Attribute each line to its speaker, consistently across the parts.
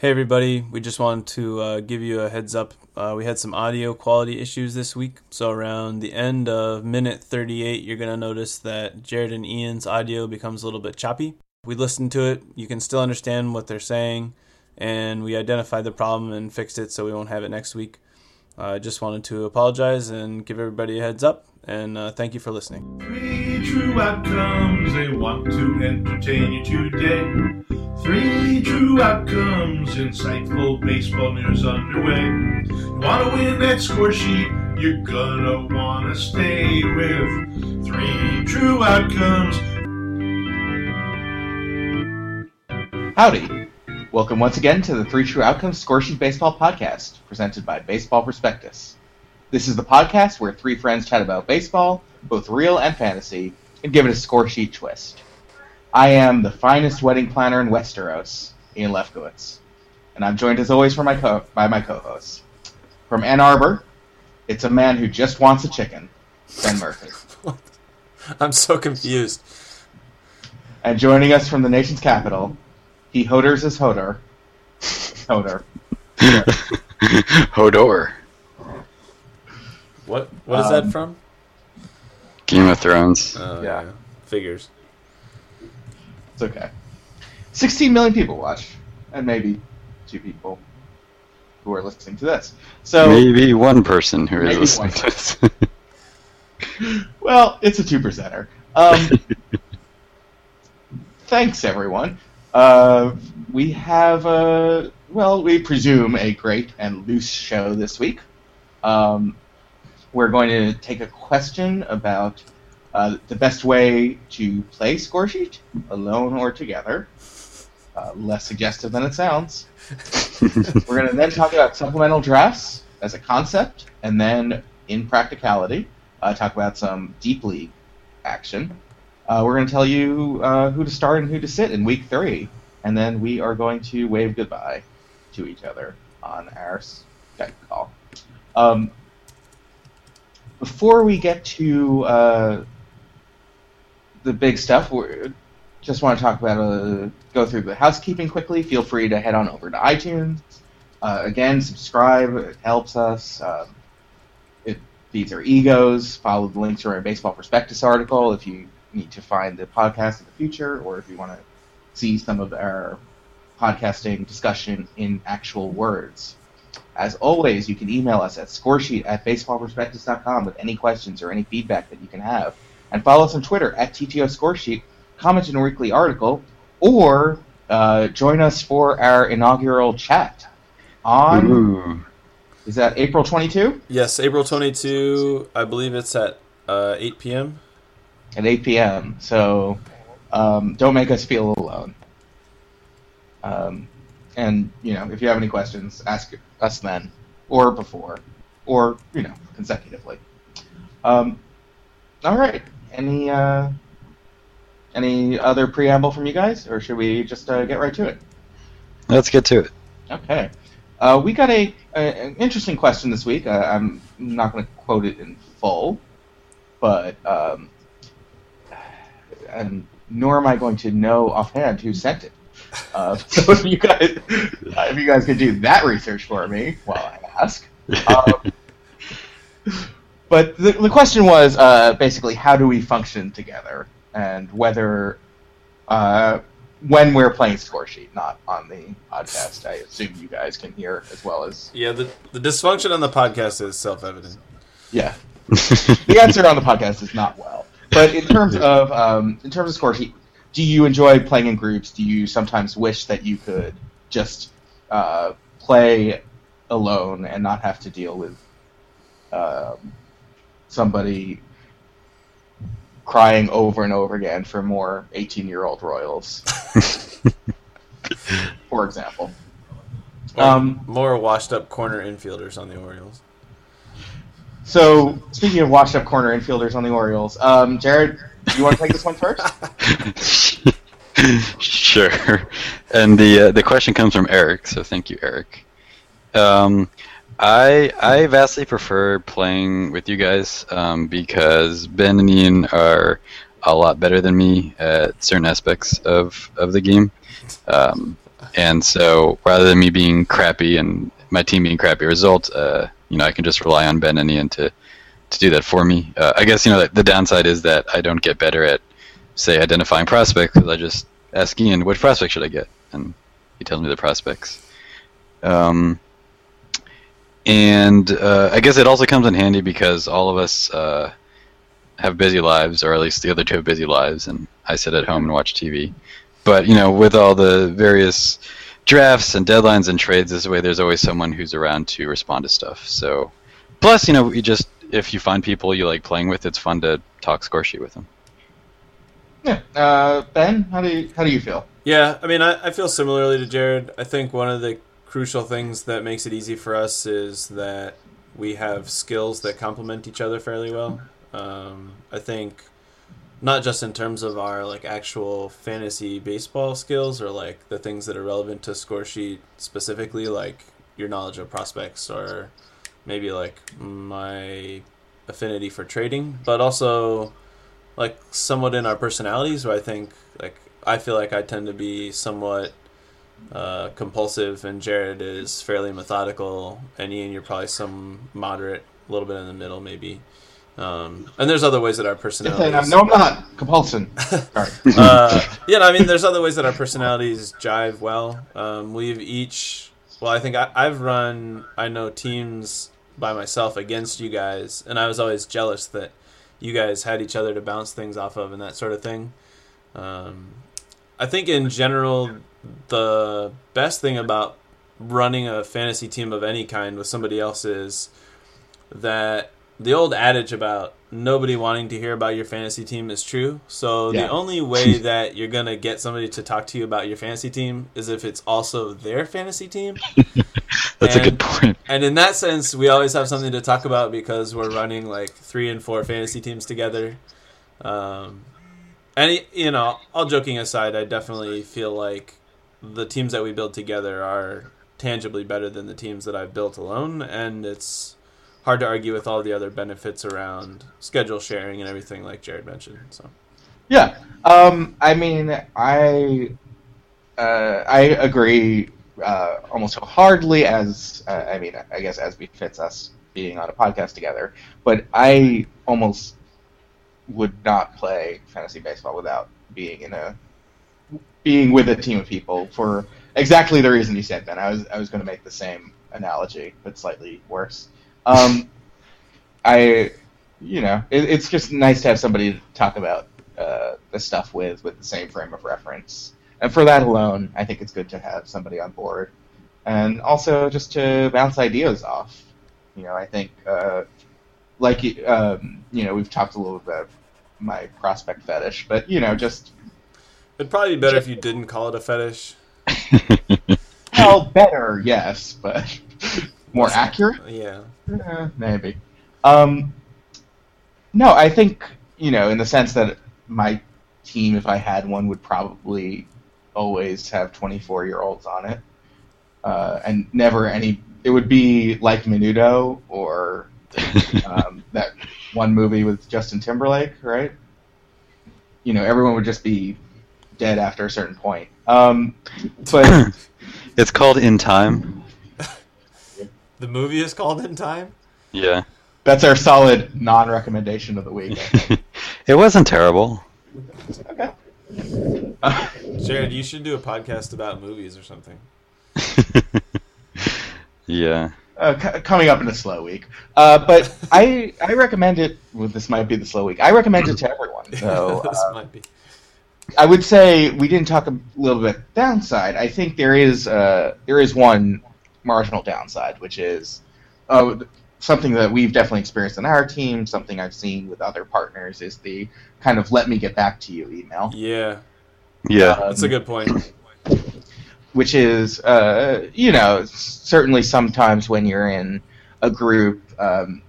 Speaker 1: Hey, everybody. We just wanted to uh, give you a heads up. Uh, we had some audio quality issues this week. So, around the end of minute 38, you're going to notice that Jared and Ian's audio becomes a little bit choppy. We listened to it. You can still understand what they're saying. And we identified the problem and fixed it so we won't have it next week. I uh, just wanted to apologize and give everybody a heads up. And uh, thank you for listening.
Speaker 2: Three true outcomes they want to entertain you today. Three true outcomes, insightful baseball news underway. You want to win that score sheet, you're gonna want to stay with three true outcomes.
Speaker 3: Howdy. Welcome once again to the Three True Outcomes Score Sheet Baseball Podcast, presented by Baseball Prospectus. This is the podcast where three friends chat about baseball, both real and fantasy, and give it a score sheet twist. I am the finest wedding planner in Westeros, Ian Lefkowitz, and I'm joined as always my co- by my co-hosts. From Ann Arbor, it's a man who just wants a chicken, Ben Murphy.
Speaker 1: I'm so confused.
Speaker 3: And joining us from the nation's capital, he hodors his hodor. Hodor.
Speaker 4: Hodor.
Speaker 1: What What is
Speaker 3: Um,
Speaker 1: that from?
Speaker 4: Game of Thrones.
Speaker 1: Oh,
Speaker 3: yeah.
Speaker 1: Figures.
Speaker 3: It's okay. 16 million people watch, and maybe two people who are listening to this. So,
Speaker 4: Maybe one person who is listening to this.
Speaker 3: well, it's a two percenter. Um, thanks, everyone. Uh, we have, a well, we presume a great and loose show this week. Um, we're going to take a question about uh, the best way to play score sheet, alone or together. Uh, less suggestive than it sounds. We're going to then talk about supplemental drafts as a concept, and then in practicality, uh, talk about some deep league action. Uh, we're going to tell you uh, who to start and who to sit in week three, and then we are going to wave goodbye to each other on our Skype call. Um, before we get to uh, the big stuff, we just want to talk about uh, go through the housekeeping quickly. Feel free to head on over to iTunes. Uh, again, subscribe; it helps us. Um, it feeds our egos. Follow the links to our baseball prospectus article if you need to find the podcast in the future, or if you want to see some of our podcasting discussion in actual words. As always, you can email us at scoresheet at baseballprospectus.com with any questions or any feedback that you can have. And follow us on Twitter at TTO Scoresheet, comment in a weekly article, or uh, join us for our inaugural chat on,
Speaker 4: Ooh.
Speaker 3: is that April 22
Speaker 1: Yes, April 22. I believe it's at uh, 8 p.m.
Speaker 3: at 8 p.m. So um, don't make us feel alone. Um, and, you know, if you have any questions, ask us then, or before, or, you know, consecutively. Um, all right. Any uh, any other preamble from you guys, or should we just uh, get right to it?
Speaker 4: Let's get to it.
Speaker 3: Okay. Uh, we got a, a an interesting question this week. Uh, I'm not going to quote it in full, but um, and nor am I going to know offhand who sent it. Uh, so if you guys if you guys could do that research for me while I ask. Um, but the, the question was uh, basically how do we function together and whether uh, when we're playing score sheet, not on the podcast. I assume you guys can hear as well as
Speaker 1: Yeah, the, the dysfunction on the podcast is self evident.
Speaker 3: yeah. the answer on the podcast is not well. But in terms of um, in terms of score sheet, do you enjoy playing in groups? Do you sometimes wish that you could just uh, play alone and not have to deal with um, somebody crying over and over again for more 18 year old Royals, for example? Um,
Speaker 1: more washed up corner infielders on the Orioles.
Speaker 3: So, speaking of washed up corner infielders on the Orioles, um, Jared, you want to take this one first?
Speaker 4: sure. And the uh, the question comes from Eric, so thank you, Eric. Um, I I vastly prefer playing with you guys um, because Ben and Ian are a lot better than me at certain aspects of of the game. Um, And so rather than me being crappy and my team being crappy result, uh, you know, I can just rely on Ben and Ian to to do that for me. Uh, I guess you know the downside is that I don't get better at say identifying prospects because I just ask Ian which prospect should I get, and he tells me the prospects. Um, and uh, I guess it also comes in handy because all of us uh, have busy lives, or at least the other two have busy lives, and I sit at home and watch TV. But you know, with all the various drafts and deadlines and trades this way, there's always someone who's around to respond to stuff. So, plus, you know, you just if you find people you like playing with, it's fun to talk score sheet with them.
Speaker 3: Yeah, uh, Ben, how do you how do you feel?
Speaker 1: Yeah, I mean, I, I feel similarly to Jared. I think one of the crucial things that makes it easy for us is that we have skills that complement each other fairly well. Um, I think not just in terms of our like actual fantasy baseball skills or like the things that are relevant to score sheet specifically, like your knowledge of prospects or maybe like my affinity for trading, but also like somewhat in our personalities where I think like I feel like I tend to be somewhat uh, compulsive and Jared is fairly methodical and Ian you're probably some moderate, a little bit in the middle maybe. Um, and there's other ways that our personalities.
Speaker 3: No, I'm not compulsion.
Speaker 1: uh, yeah, I mean, there's other ways that our personalities jive well. Um, we've each, well, I think I, I've run, I know teams by myself against you guys, and I was always jealous that you guys had each other to bounce things off of and that sort of thing. Um, I think in general, the best thing about running a fantasy team of any kind with somebody else is that the old adage about nobody wanting to hear about your fantasy team is true. So yeah. the only way that you're gonna get somebody to talk to you about your fantasy team is if it's also their fantasy team.
Speaker 4: That's and, a good point.
Speaker 1: And in that sense, we always have something to talk about because we're running like three and four fantasy teams together. Um, and you know, all joking aside, I definitely feel like the teams that we build together are tangibly better than the teams that I've built alone, and it's hard to argue with all the other benefits around schedule sharing and everything like Jared mentioned. So.
Speaker 3: Yeah, um, I mean, I uh, I agree uh, almost hardly as uh, I mean, I guess as befits us being on a podcast together. But I almost would not play fantasy baseball without being in a being with a team of people for exactly the reason you said, Ben. I was I was going to make the same analogy, but slightly worse. Um, I, you know, it, it's just nice to have somebody to talk about uh, the stuff with with the same frame of reference. And for that alone, I think it's good to have somebody on board, and also just to bounce ideas off. You know, I think, uh, like, um, you know, we've talked a little bit about my prospect fetish, but you know, just
Speaker 1: it'd probably be better just, if you didn't call it a fetish.
Speaker 3: well, better, yes, but more accurate.
Speaker 1: Yeah,
Speaker 3: eh, maybe. Um, no, I think you know, in the sense that my team, if I had one, would probably always have 24 year olds on it, uh, and never any. It would be like Menudo or um, that one movie with Justin Timberlake, right? You know, everyone would just be dead after a certain point. Um, but
Speaker 4: it's called In Time.
Speaker 1: The movie is called In Time.
Speaker 4: Yeah,
Speaker 3: that's our solid non-recommendation of the week.
Speaker 4: it wasn't terrible.
Speaker 3: Okay.
Speaker 1: Jared, you should do a podcast about movies or something.
Speaker 4: yeah.
Speaker 3: Uh, c- coming up in a slow week, uh, but I I recommend it. Well, this might be the slow week. I recommend it to everyone. So
Speaker 1: this
Speaker 3: uh,
Speaker 1: might be.
Speaker 3: I would say we didn't talk a little bit downside. I think there is uh, there is one marginal downside, which is uh, something that we've definitely experienced in our team. Something I've seen with other partners is the kind of "let me get back to you" email.
Speaker 1: Yeah,
Speaker 4: yeah,
Speaker 1: um, that's a good point.
Speaker 3: Which is, uh, you know, certainly sometimes when you're in a group, um,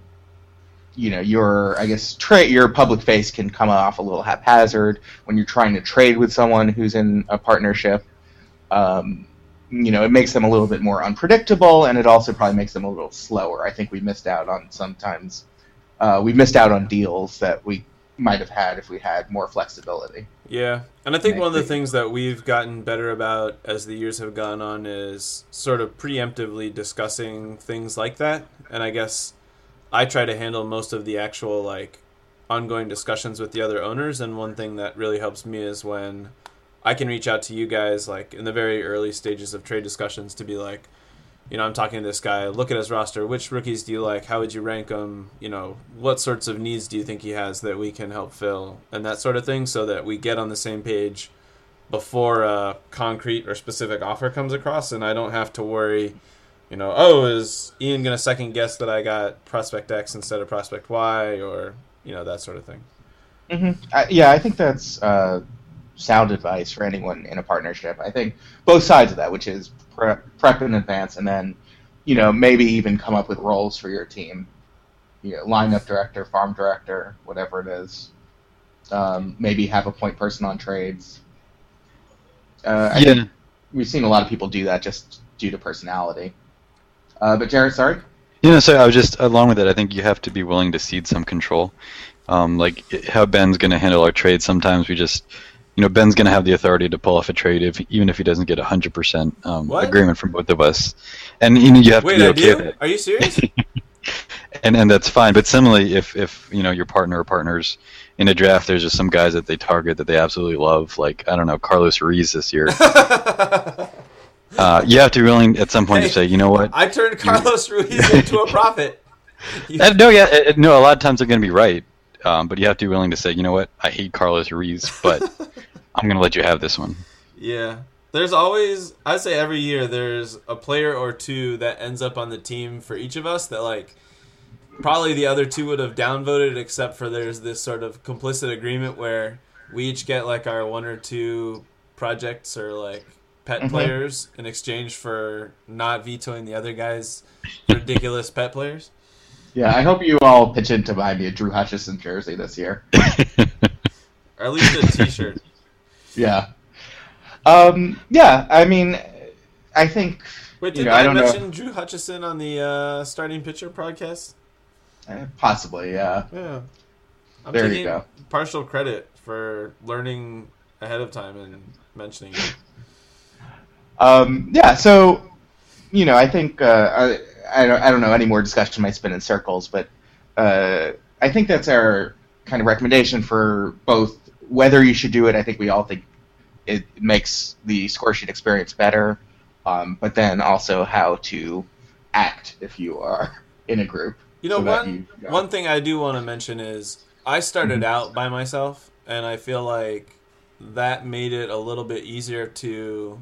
Speaker 3: you know, your I guess tra- your public face can come off a little haphazard when you're trying to trade with someone who's in a partnership. Um, you know, it makes them a little bit more unpredictable, and it also probably makes them a little slower. I think we missed out on sometimes. Uh, we missed out on deals that we might have had if we had more flexibility.
Speaker 1: Yeah, and I think
Speaker 3: I
Speaker 1: one of the things that we've gotten better about as the years have gone on is sort of preemptively discussing things like that. And I guess I try to handle most of the actual like ongoing discussions with the other owners. And one thing that really helps me is when I can reach out to you guys like in the very early stages of trade discussions to be like, you know, I'm talking to this guy. Look at his roster. Which rookies do you like? How would you rank them? You know, what sorts of needs do you think he has that we can help fill, and that sort of thing, so that we get on the same page before a concrete or specific offer comes across, and I don't have to worry. You know, oh, is Ian gonna second guess that I got prospect X instead of prospect Y, or you know that sort of thing.
Speaker 3: hmm I, yeah, I think that's uh, sound advice for anyone in a partnership. I think both sides of that, which is prep, prep in advance, and then you know maybe even come up with roles for your team. You know, lineup director, farm director, whatever it is. Um, maybe have a point person on trades. Uh, I
Speaker 4: Yeah.
Speaker 3: think we've seen a lot of people do that just due to personality. Uh, but Jared, sorry.
Speaker 4: You know, so I was just along with it. I think you have to be willing to cede some control. Um, like how Ben's going to handle our trade. Sometimes we just, you know, Ben's going to have the authority to pull off a trade if even if he doesn't get hundred percent um, agreement from both of us. And you know, you have
Speaker 1: Wait,
Speaker 4: to be okay with it.
Speaker 1: Are you serious?
Speaker 4: and and that's fine. But similarly, if if you know your partner or partners in a draft, there's just some guys that they target that they absolutely love. Like I don't know, Carlos Ruiz this year. Uh, you have to be willing at some point
Speaker 1: Hey.
Speaker 4: to say, you know what?
Speaker 1: I turned Carlos Ruiz into a prophet. You-
Speaker 4: Uh, no, yeah, uh, no. A lot of times they're going to be right, um, but you have to be willing to say, you know what? I hate Carlos Ruiz, but I'm going to let you have this one.
Speaker 1: Yeah. There's always I'd say every year there's a player or two that ends up on the team for each of us that like probably the other two would have downvoted except for there's this sort of complicit agreement where we each get like our one or two projects or like pet
Speaker 3: Mhm.
Speaker 1: players in exchange for not vetoing the other guy's ridiculous pet players.
Speaker 3: Yeah, I hope you all pitch in to buy me a Drew Hutchison jersey this year.
Speaker 1: Or at least a t-shirt.
Speaker 3: Yeah. Um, yeah, I mean, I think
Speaker 1: Wait,
Speaker 3: You
Speaker 1: did
Speaker 3: know, I
Speaker 1: I,
Speaker 3: don't know.
Speaker 1: mention Drew Hutchison on the uh, starting pitcher podcast?
Speaker 3: eh, possibly, yeah.
Speaker 1: Yeah. I'm
Speaker 3: There you go.
Speaker 1: partial credit for learning ahead of time and mentioning it.
Speaker 3: Um, yeah, so you know, I think uh, I, don't I don't know any more discussion might spin in circles, but uh, I think that's our kind of recommendation for both whether you should do it. I think we all think it makes the score sheet experience better, um, but then also how to act if you are in a group.
Speaker 1: You know,
Speaker 3: so
Speaker 1: one
Speaker 3: you-
Speaker 1: one thing I do want to mention is I started
Speaker 3: Mhm.
Speaker 1: out by myself, and I feel like that made it a little bit easier to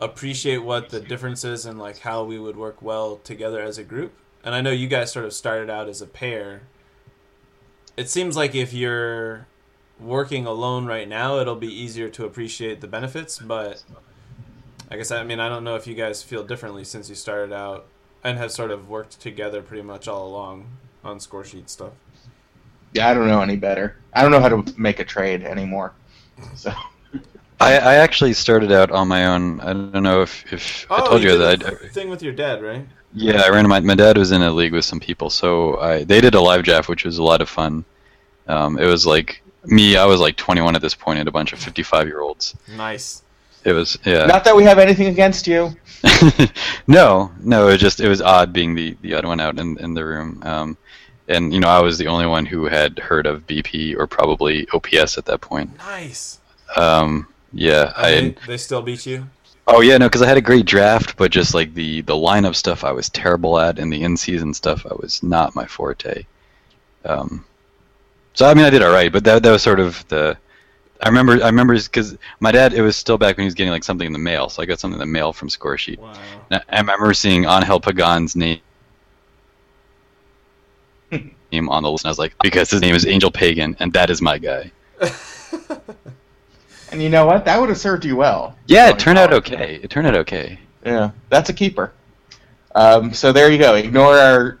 Speaker 1: appreciate what the difference is and like how we would work well together as a group. And I know you guys sort of started out as a pair. It seems like if you're working alone right now, it'll be easier to appreciate the benefits, but I guess I mean I don't know if you guys feel differently since you started out and have sort of worked together pretty much all along on score sheet stuff.
Speaker 3: Yeah, I don't know any better. I don't know how to make a trade anymore. So
Speaker 4: I, I actually started out on my own. I don't know if, if I told you,
Speaker 1: did
Speaker 4: that.
Speaker 1: the
Speaker 4: I,
Speaker 1: thing with your dad, right?
Speaker 4: yeah, I ran my my dad was in a league with some people, so I they did a live draft, which was a lot of fun. Um, it was like me. I was like 21 at this point, and a bunch of 55 year olds.
Speaker 1: Nice.
Speaker 4: It was yeah.
Speaker 3: not that we have anything against you.
Speaker 4: no, no, it was just it was odd being the the odd one out in in the room. Um, and you know, I was the only one who had heard of BP or probably OPS at that point.
Speaker 1: Nice.
Speaker 4: Um, yeah, I.
Speaker 1: They, they still beat you?
Speaker 4: Oh yeah, no, because I had a great draft, but just like the the lineup stuff, I was terrible at, and the in season stuff, I was not my forte. Um, so I mean, I did all right, but that that was sort of the. I remember, I remember, because my dad, it was still back when he was getting like something in the mail, so I got something in the mail from Scoresheet.
Speaker 1: Wow.
Speaker 4: And I I remember seeing Angel Pagan's name name on the list, and I was like, because his name is Angel Pagan, and that is my guy.
Speaker 3: And you know what? That would have served you well.
Speaker 4: Yeah, it turned out okay. It turned out okay.
Speaker 3: Yeah, that's a keeper. Um, so there you go. Ignore our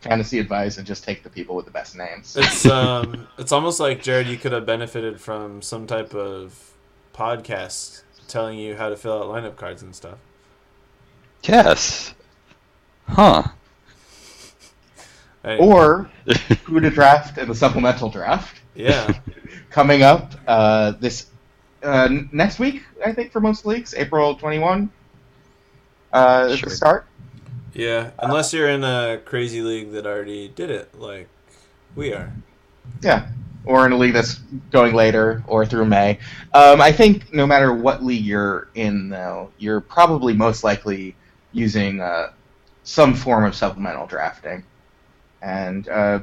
Speaker 3: fantasy advice and just take the people with the best names.
Speaker 1: It's um it's almost like Jared you could have benefited from some type of podcast telling you how to fill out lineup cards and stuff.
Speaker 4: Yes. Huh.
Speaker 1: Hey,
Speaker 3: or who to draft in the supplemental draft
Speaker 1: yeah,
Speaker 3: coming up uh, this uh, next week. I think for most leagues, April twenty one. Uh, is the start.
Speaker 1: yeah. Unless you're in a crazy league that already did it, like we are.
Speaker 3: Yeah, or in a league that's going later or through May. Um, I think no matter what league you're in, though, you're probably most likely using uh, some form of supplemental drafting. And uh,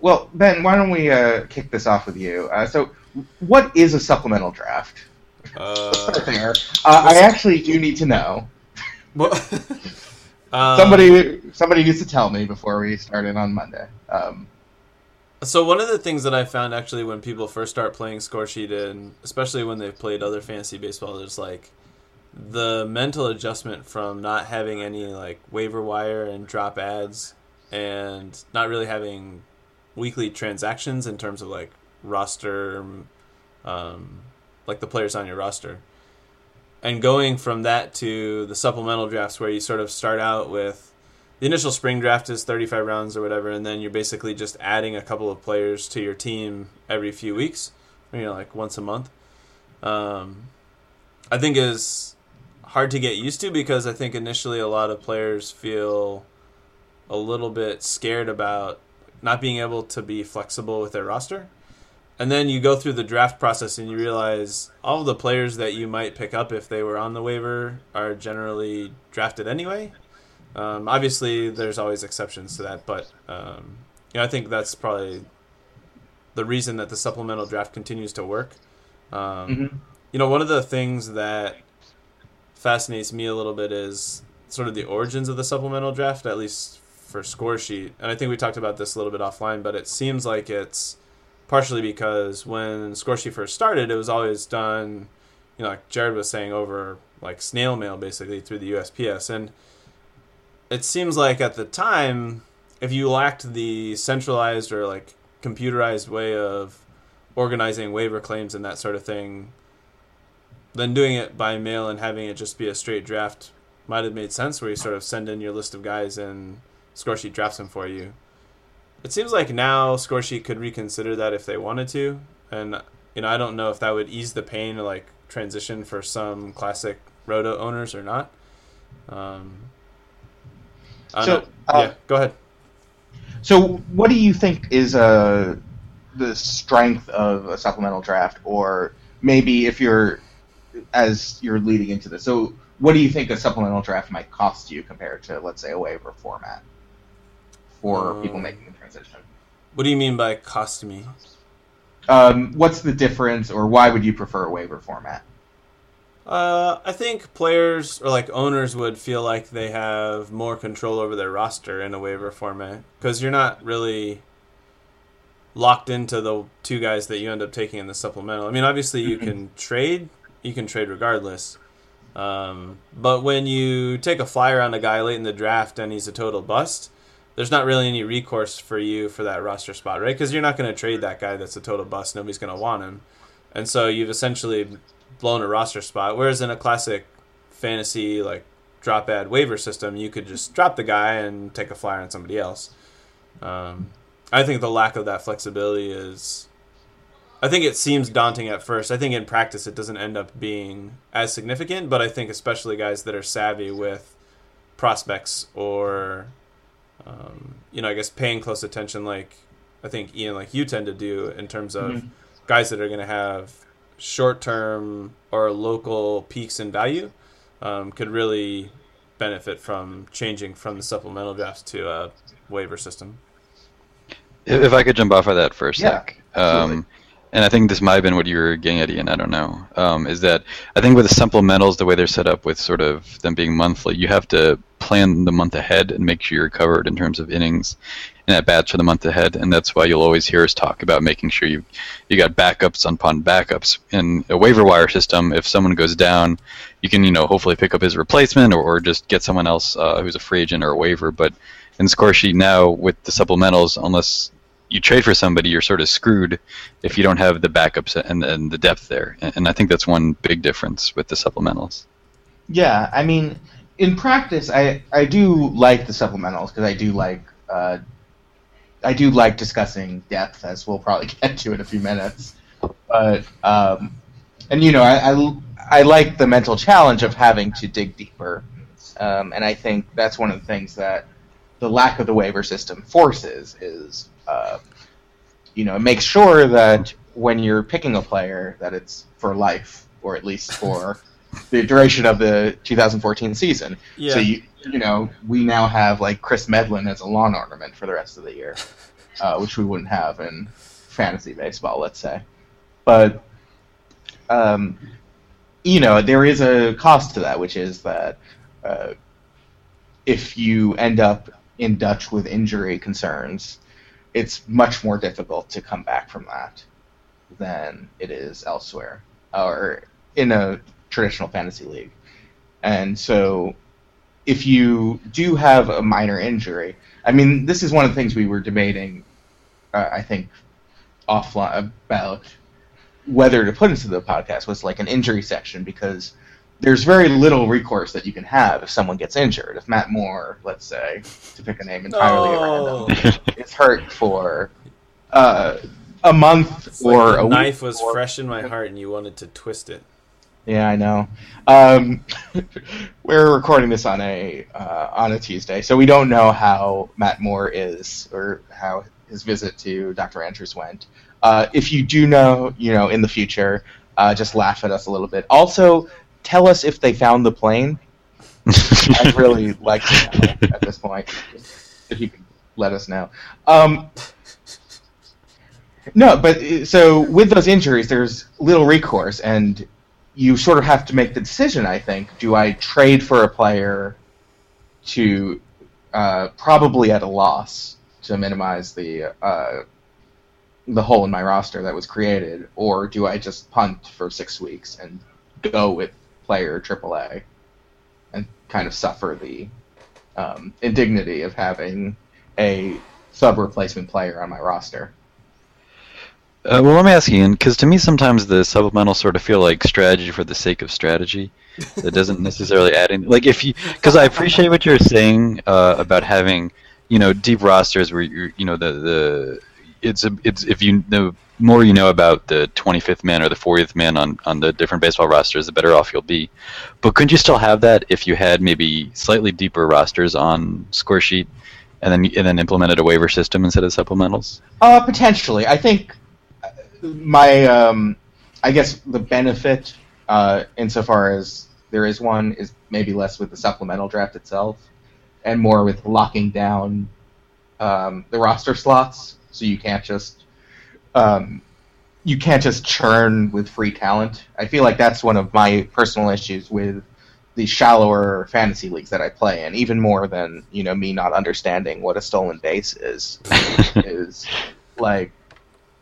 Speaker 3: well, Ben, why don't we uh, kick this off with you? Uh, so, what is a supplemental draft?
Speaker 1: Uh,
Speaker 3: there. Uh, I actually do need to know.
Speaker 1: well, um,
Speaker 3: Somebody, somebody needs to tell me before we start it on Monday. Um,
Speaker 1: So one of the things that I found actually when people first start playing score sheet and especially when they've played other fantasy baseball is like the mental adjustment from not having any like waiver wire and drop adds and not really having weekly transactions in terms of like roster um, like the players on your roster. And going from that to the supplemental drafts where you sort of start out with the initial spring draft is 35 rounds or whatever and then you're basically just adding a couple of players to your team every few weeks you know like once a month. Um, i think is hard to get used to because i think initially a lot of players feel a little bit scared about not being able to be flexible with their roster and then you go through the draft process and you realize all the players that you might pick up if they were on the waiver are generally drafted anyway um, obviously, there's always exceptions to that, but um, you know, I think that's probably the reason that the supplemental draft continues to work. Um,
Speaker 3: Mhm.
Speaker 1: You know, one of the things that fascinates me a little bit is sort of the origins of the supplemental draft, at least for score sheet. And I think we talked about this a little bit offline, but it seems like it's partially because when score sheet first started, it was always done, you know, like Jared was saying, over like snail mail basically through the USPS. And it seems like at the time, if you lacked the centralized or like computerized way of organizing waiver claims and that sort of thing, then doing it by mail and having it just be a straight draft might have made sense where you sort of send in your list of guys and Scoresheet drafts them for you. It seems like now Scoresheet could reconsider that if they wanted to, and you know I don't know if that would ease the pain or like transition for some classic Roto owners or not. Um, I
Speaker 3: So, uh,
Speaker 1: yeah, go ahead.
Speaker 3: So, what do you think is uh, the strength of a supplemental draft, or maybe if you're as you're leading into this? So, what do you think a supplemental draft might cost you compared to, let's say, a waiver format for
Speaker 1: Um,
Speaker 3: people making the transition?
Speaker 1: What do you mean by cost me?
Speaker 3: Um, what's the difference, or why would you prefer a waiver format?
Speaker 1: Uh, I think players or like owners would feel like they have more control over their roster in a waiver format because you're not really locked into the two guys that you end up taking in the supplemental. I mean, obviously you can trade, you can trade regardless. Um, but when you take a flyer on a guy late in the draft and he's a total bust, there's not really any recourse for you for that roster spot, right? Because you're not going to trade that guy that's a total bust. Nobody's going to want him. And so you've essentially blown a roster spot. Whereas in a classic fantasy like drop add waiver system, you could just drop the guy and take a flyer on somebody else. Um, I think the lack of that flexibility is. I think it seems daunting at first. I think in practice it doesn't end up being as significant, but I think especially guys that are savvy with prospects or, um, you know, I guess paying close attention, like I think Ian, like you tend to do in terms of
Speaker 3: Mhm.
Speaker 1: guys that are going to have short term or local peaks in value, um, could really benefit from changing from the supplemental drafts to a waiver system.
Speaker 4: If if I could jump off of that for a sec.
Speaker 3: absolutely.
Speaker 4: Um, and I think this might have been what you were getting at, Ian. I don't know. Um, is that I think with the supplementals, the way they're set up with sort of them being monthly, you have to plan the month ahead and make sure you're covered in terms of innings and at bats for the month ahead. And that's why you'll always hear us talk about making sure you you got backups upon backups in a waiver wire system. If someone goes down, you can you know hopefully pick up his replacement or, or just get someone else uh, who's a free agent or a waiver. But in the score sheet now with the supplementals, unless you trade for somebody, you're sort of screwed if you don't have the backups and, and the depth there. And, and I think that's one big difference with the supplementals.
Speaker 3: Yeah, I mean, in practice, I I do like the supplementals because I do like uh, I do like discussing depth, as we'll probably get to in a few minutes. But um, and you know, I, I I like the mental challenge of having to dig deeper, um, and I think that's one of the things that the lack of the waiver system forces is, uh, you know, makes sure that when you're picking a player, that it's for life, or at least for the duration of the 2014 season.
Speaker 1: Yeah.
Speaker 3: So you you know, we now have like Kris Medlen as a lawn ornament for the rest of the year, uh, which we wouldn't have in fantasy baseball, let's say. But um, you know, there is a cost to that, which is that uh, if you end up in Dutch with injury concerns, it's much more difficult to come back from that than it is elsewhere or in a traditional fantasy league. And so if you do have a minor injury, I mean, this is one of the things we were debating, uh, I think, offline about whether to put into the podcast was like an injury section because there's very little recourse that you can have if someone gets injured. If Matt Moore, let's say, to pick a name entirely
Speaker 1: Oh.
Speaker 3: random, is hurt for uh, a month
Speaker 1: It's
Speaker 3: or
Speaker 1: like the
Speaker 3: a
Speaker 1: knife
Speaker 3: week
Speaker 1: was
Speaker 3: or-
Speaker 1: fresh in my heart, and you wanted to twist it.
Speaker 3: Yeah, I know. Um, we're recording this on a uh, on a Tuesday, so we don't know how Matt Moore is or how his visit to Dr. Andrews went. Uh, if you do know, you know, in the future, uh, just laugh at us a little bit. Also, tell us if they found the plane. I'd really like to know at this point if you could let us know. Um, no, but uh, so with those injuries, there's little recourse, and you sort of have to make the decision. I think: do I trade for a player to uh, probably at a loss to minimize the uh, the hole in my roster that was created, or do I just punt for six weeks and go with player AAA and kind of suffer the um, indignity of having a sub replacement player on my roster?
Speaker 4: Uh, well, let me ask you, because to me sometimes the supplemental sort of feel like strategy for the sake of strategy. That doesn't necessarily add in. Like if you, because I appreciate what you're saying uh, about having, you know, deep rosters where you, you know, the the it's a, it's if you the more you know about the 25th man or the 40th man on on the different baseball rosters, the better off you'll be. But couldn't you still have that if you had maybe slightly deeper rosters on score sheet, and then and then implemented a waiver system instead of supplementals?
Speaker 3: Uh, potentially. I think my, um, I guess the benefit, uh, insofar as there is one, is maybe less with the supplemental draft itself, and more with locking down um, the roster slots, so you can't just, um, you can't just churn with free talent. I feel like that's one of my personal issues with the shallower fantasy leagues that I play in, even more than you know me not understanding what a stolen base is is like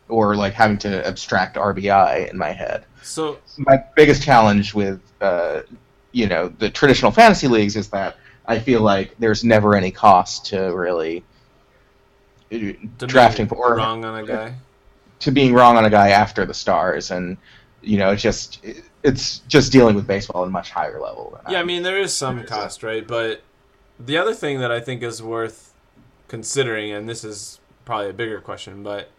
Speaker 3: or like having to abstract RBI in my head.
Speaker 1: So
Speaker 3: My biggest challenge with uh, you know the traditional fantasy leagues is that I feel like there's never any cost to really uh,
Speaker 1: to
Speaker 3: drafting for
Speaker 1: wrong on a guy.
Speaker 3: to being wrong on a guy after the stars and you know it's just it's just dealing with baseball at a much higher level. Than
Speaker 1: Yeah, I mean there is some cost, right? But the other thing that I think is worth considering, and this is probably a bigger question, but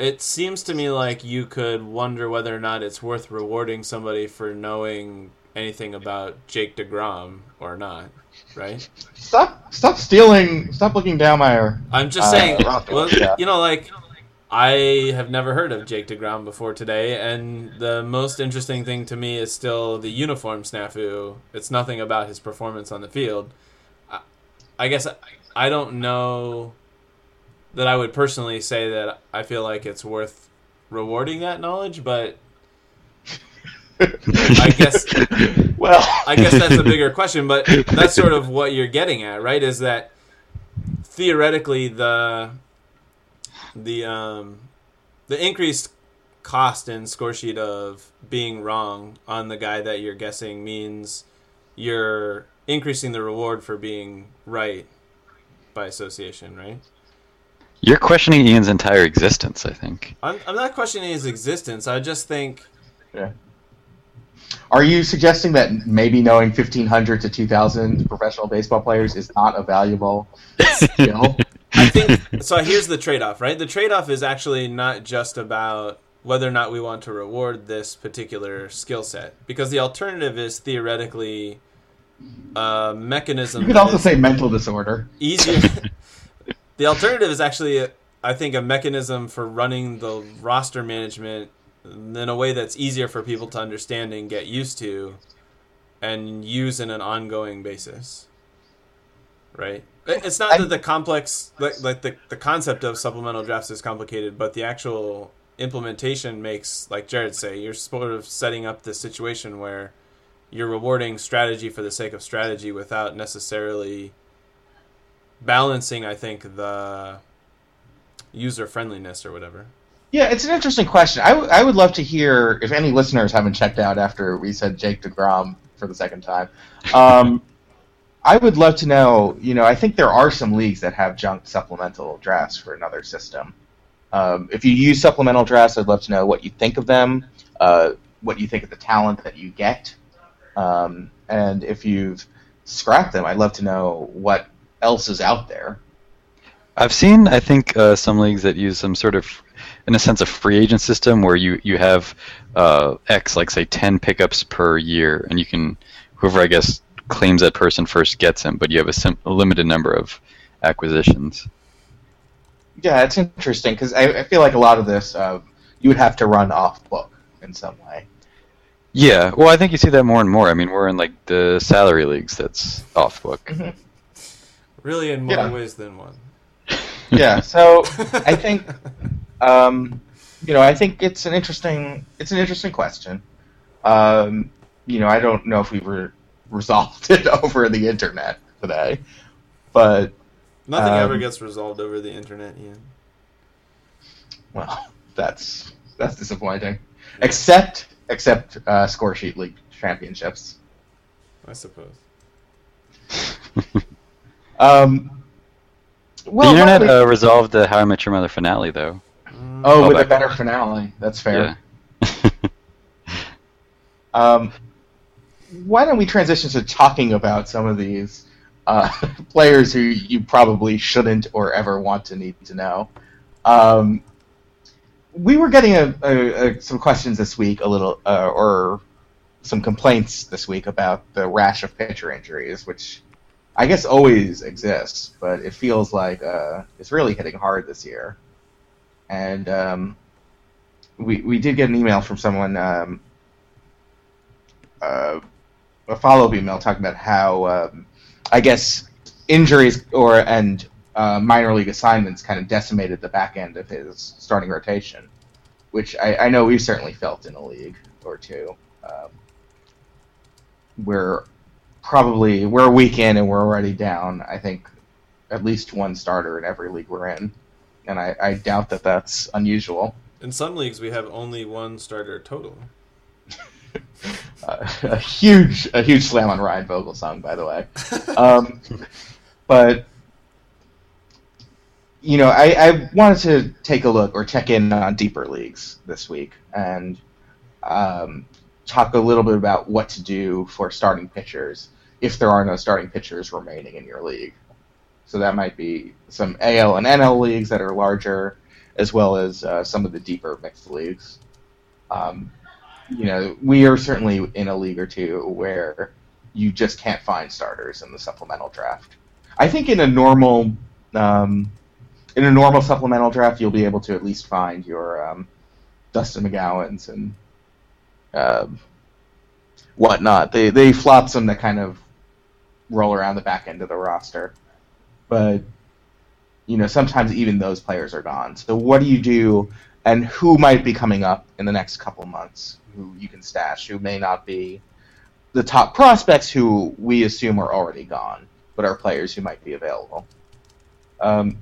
Speaker 1: it seems to me like you could wonder whether or not it's worth rewarding somebody for knowing anything about Jake Degrom or not, right?
Speaker 3: stop stop stealing stop looking down my Ear.
Speaker 1: I'm just
Speaker 3: Uh,
Speaker 1: saying, well,
Speaker 3: yeah.
Speaker 1: you know, like I have never heard of Jake Degrom before today, and the most interesting thing to me is still the uniform snafu. It's nothing about his performance on the field. I, I guess I, I don't know that I would personally say that I feel like it's worth rewarding that knowledge, but I guess
Speaker 3: well
Speaker 1: I guess that's a bigger question, but that's sort of what you're getting at, right? Is that theoretically the the um the increased cost and score sheet of being wrong on the guy that you're guessing means you're increasing the reward for being right by association, right?
Speaker 4: You're questioning Ian's entire existence, I think.
Speaker 1: I'm, I'm not questioning his existence. I just think Yeah.
Speaker 3: Are you suggesting that maybe knowing 1,500 to 2,000 professional baseball players is not a valuable skill?
Speaker 1: I think so. Here's the trade off, right? The trade off is actually not just about whether or not we want to reward this particular skill set, because the alternative is theoretically a mechanism.
Speaker 3: You could also say mental disorder.
Speaker 1: easier. the alternative is actually, I think, a mechanism for running the roster management in a way that's easier for people to understand and get used to, and use in an ongoing basis. Right. It's not that the complex, like, like the the concept of supplemental drafts is complicated, but the actual implementation makes, like Jared say, you're sort of setting up the situation where you're rewarding strategy for the sake of strategy without necessarily balancing i think the user friendliness or whatever
Speaker 3: Yeah, it's an interesting question. I, w- I would love to hear if any listeners haven't checked out after we said Jake DeGrom for the second time. Um, I would love to know. You know, I think there are some leagues that have junk supplemental drafts for another system. Um, if you use supplemental drafts, I'd love to know what you think of them, uh, what you think of the talent that you get, um, and if you've scrapped them, I'd love to know what else is out there.
Speaker 4: I've seen, I think, uh, some leagues that use some sort of, in a sense, a free agent system where you you have uh, X, like say, ten pickups per year, and you can, whoever I guess claims that person first gets him, but you have a, sim- a limited number of acquisitions.
Speaker 3: Yeah, it's interesting because I, I feel like a lot of this uh, you would have to run off book in some way.
Speaker 4: Yeah, well, I think you see that more and more. I mean, we're in like the salary leagues that's off book.
Speaker 1: Really in more
Speaker 3: Yeah.
Speaker 1: ways than one
Speaker 3: Yeah, so I think um, you know I think it's an interesting it's an interesting question. Um, you know, I don't know if we were resolved it over the internet today, but
Speaker 1: nothing
Speaker 3: Um,
Speaker 1: ever gets resolved over the internet ian
Speaker 3: well, that's that's disappointing. Except except uh, score sheet league championships.
Speaker 1: i suppose
Speaker 3: Um, well,
Speaker 4: the internet
Speaker 3: why don't we-
Speaker 4: uh, resolved the How I Met Your Mother finale, though.
Speaker 1: Mm,
Speaker 3: oh,
Speaker 4: oh,
Speaker 3: with a
Speaker 4: back-
Speaker 3: better finale. That's fair.
Speaker 4: Yeah.
Speaker 3: Um, why don't we transition to talking about some of these uh, players who you probably shouldn't or ever want to need to know? Um, we were getting a, a, a, some questions this week, a little, uh, or some complaints this week about the rash of pitcher injuries, which I guess always exists, but it feels like uh, it's really hitting hard this year. And um, we we did get an email from someone. Um, uh, a follow-up email talking about how um, I guess injuries or and uh, minor league assignments kind of decimated the back end of his starting rotation, which I, I know we've certainly felt in a league or two. Um, we're probably we're a week in and we're already down. I think at least one starter in every league we're in, and I, I doubt that that's unusual.
Speaker 1: in some leagues we have only one starter total
Speaker 3: uh, a huge a huge slam on Ryan Vogelsong, by the way. Um, but you know, I, I wanted to take a look or check in on deeper leagues this week and um, talk a little bit about what to do for starting pitchers if there are no starting pitchers remaining in your league. So that might be some AL and NL leagues that are larger, as well as uh, some of the deeper mixed leagues. Um, you know, we are certainly in a league or two where you just can't find starters in the supplemental draft. I think in a normal, um, in a normal supplemental draft, you'll be able to at least find your um, Dustin McGowan's and um, whatnot. They they flop some that kind of roll around the back end of the roster, but you know sometimes even those players are gone. So what do you do, and who might be coming up in the next couple months? Who you can stash? Who may not be the top prospects who we assume are already gone, but are players who might be available. Um,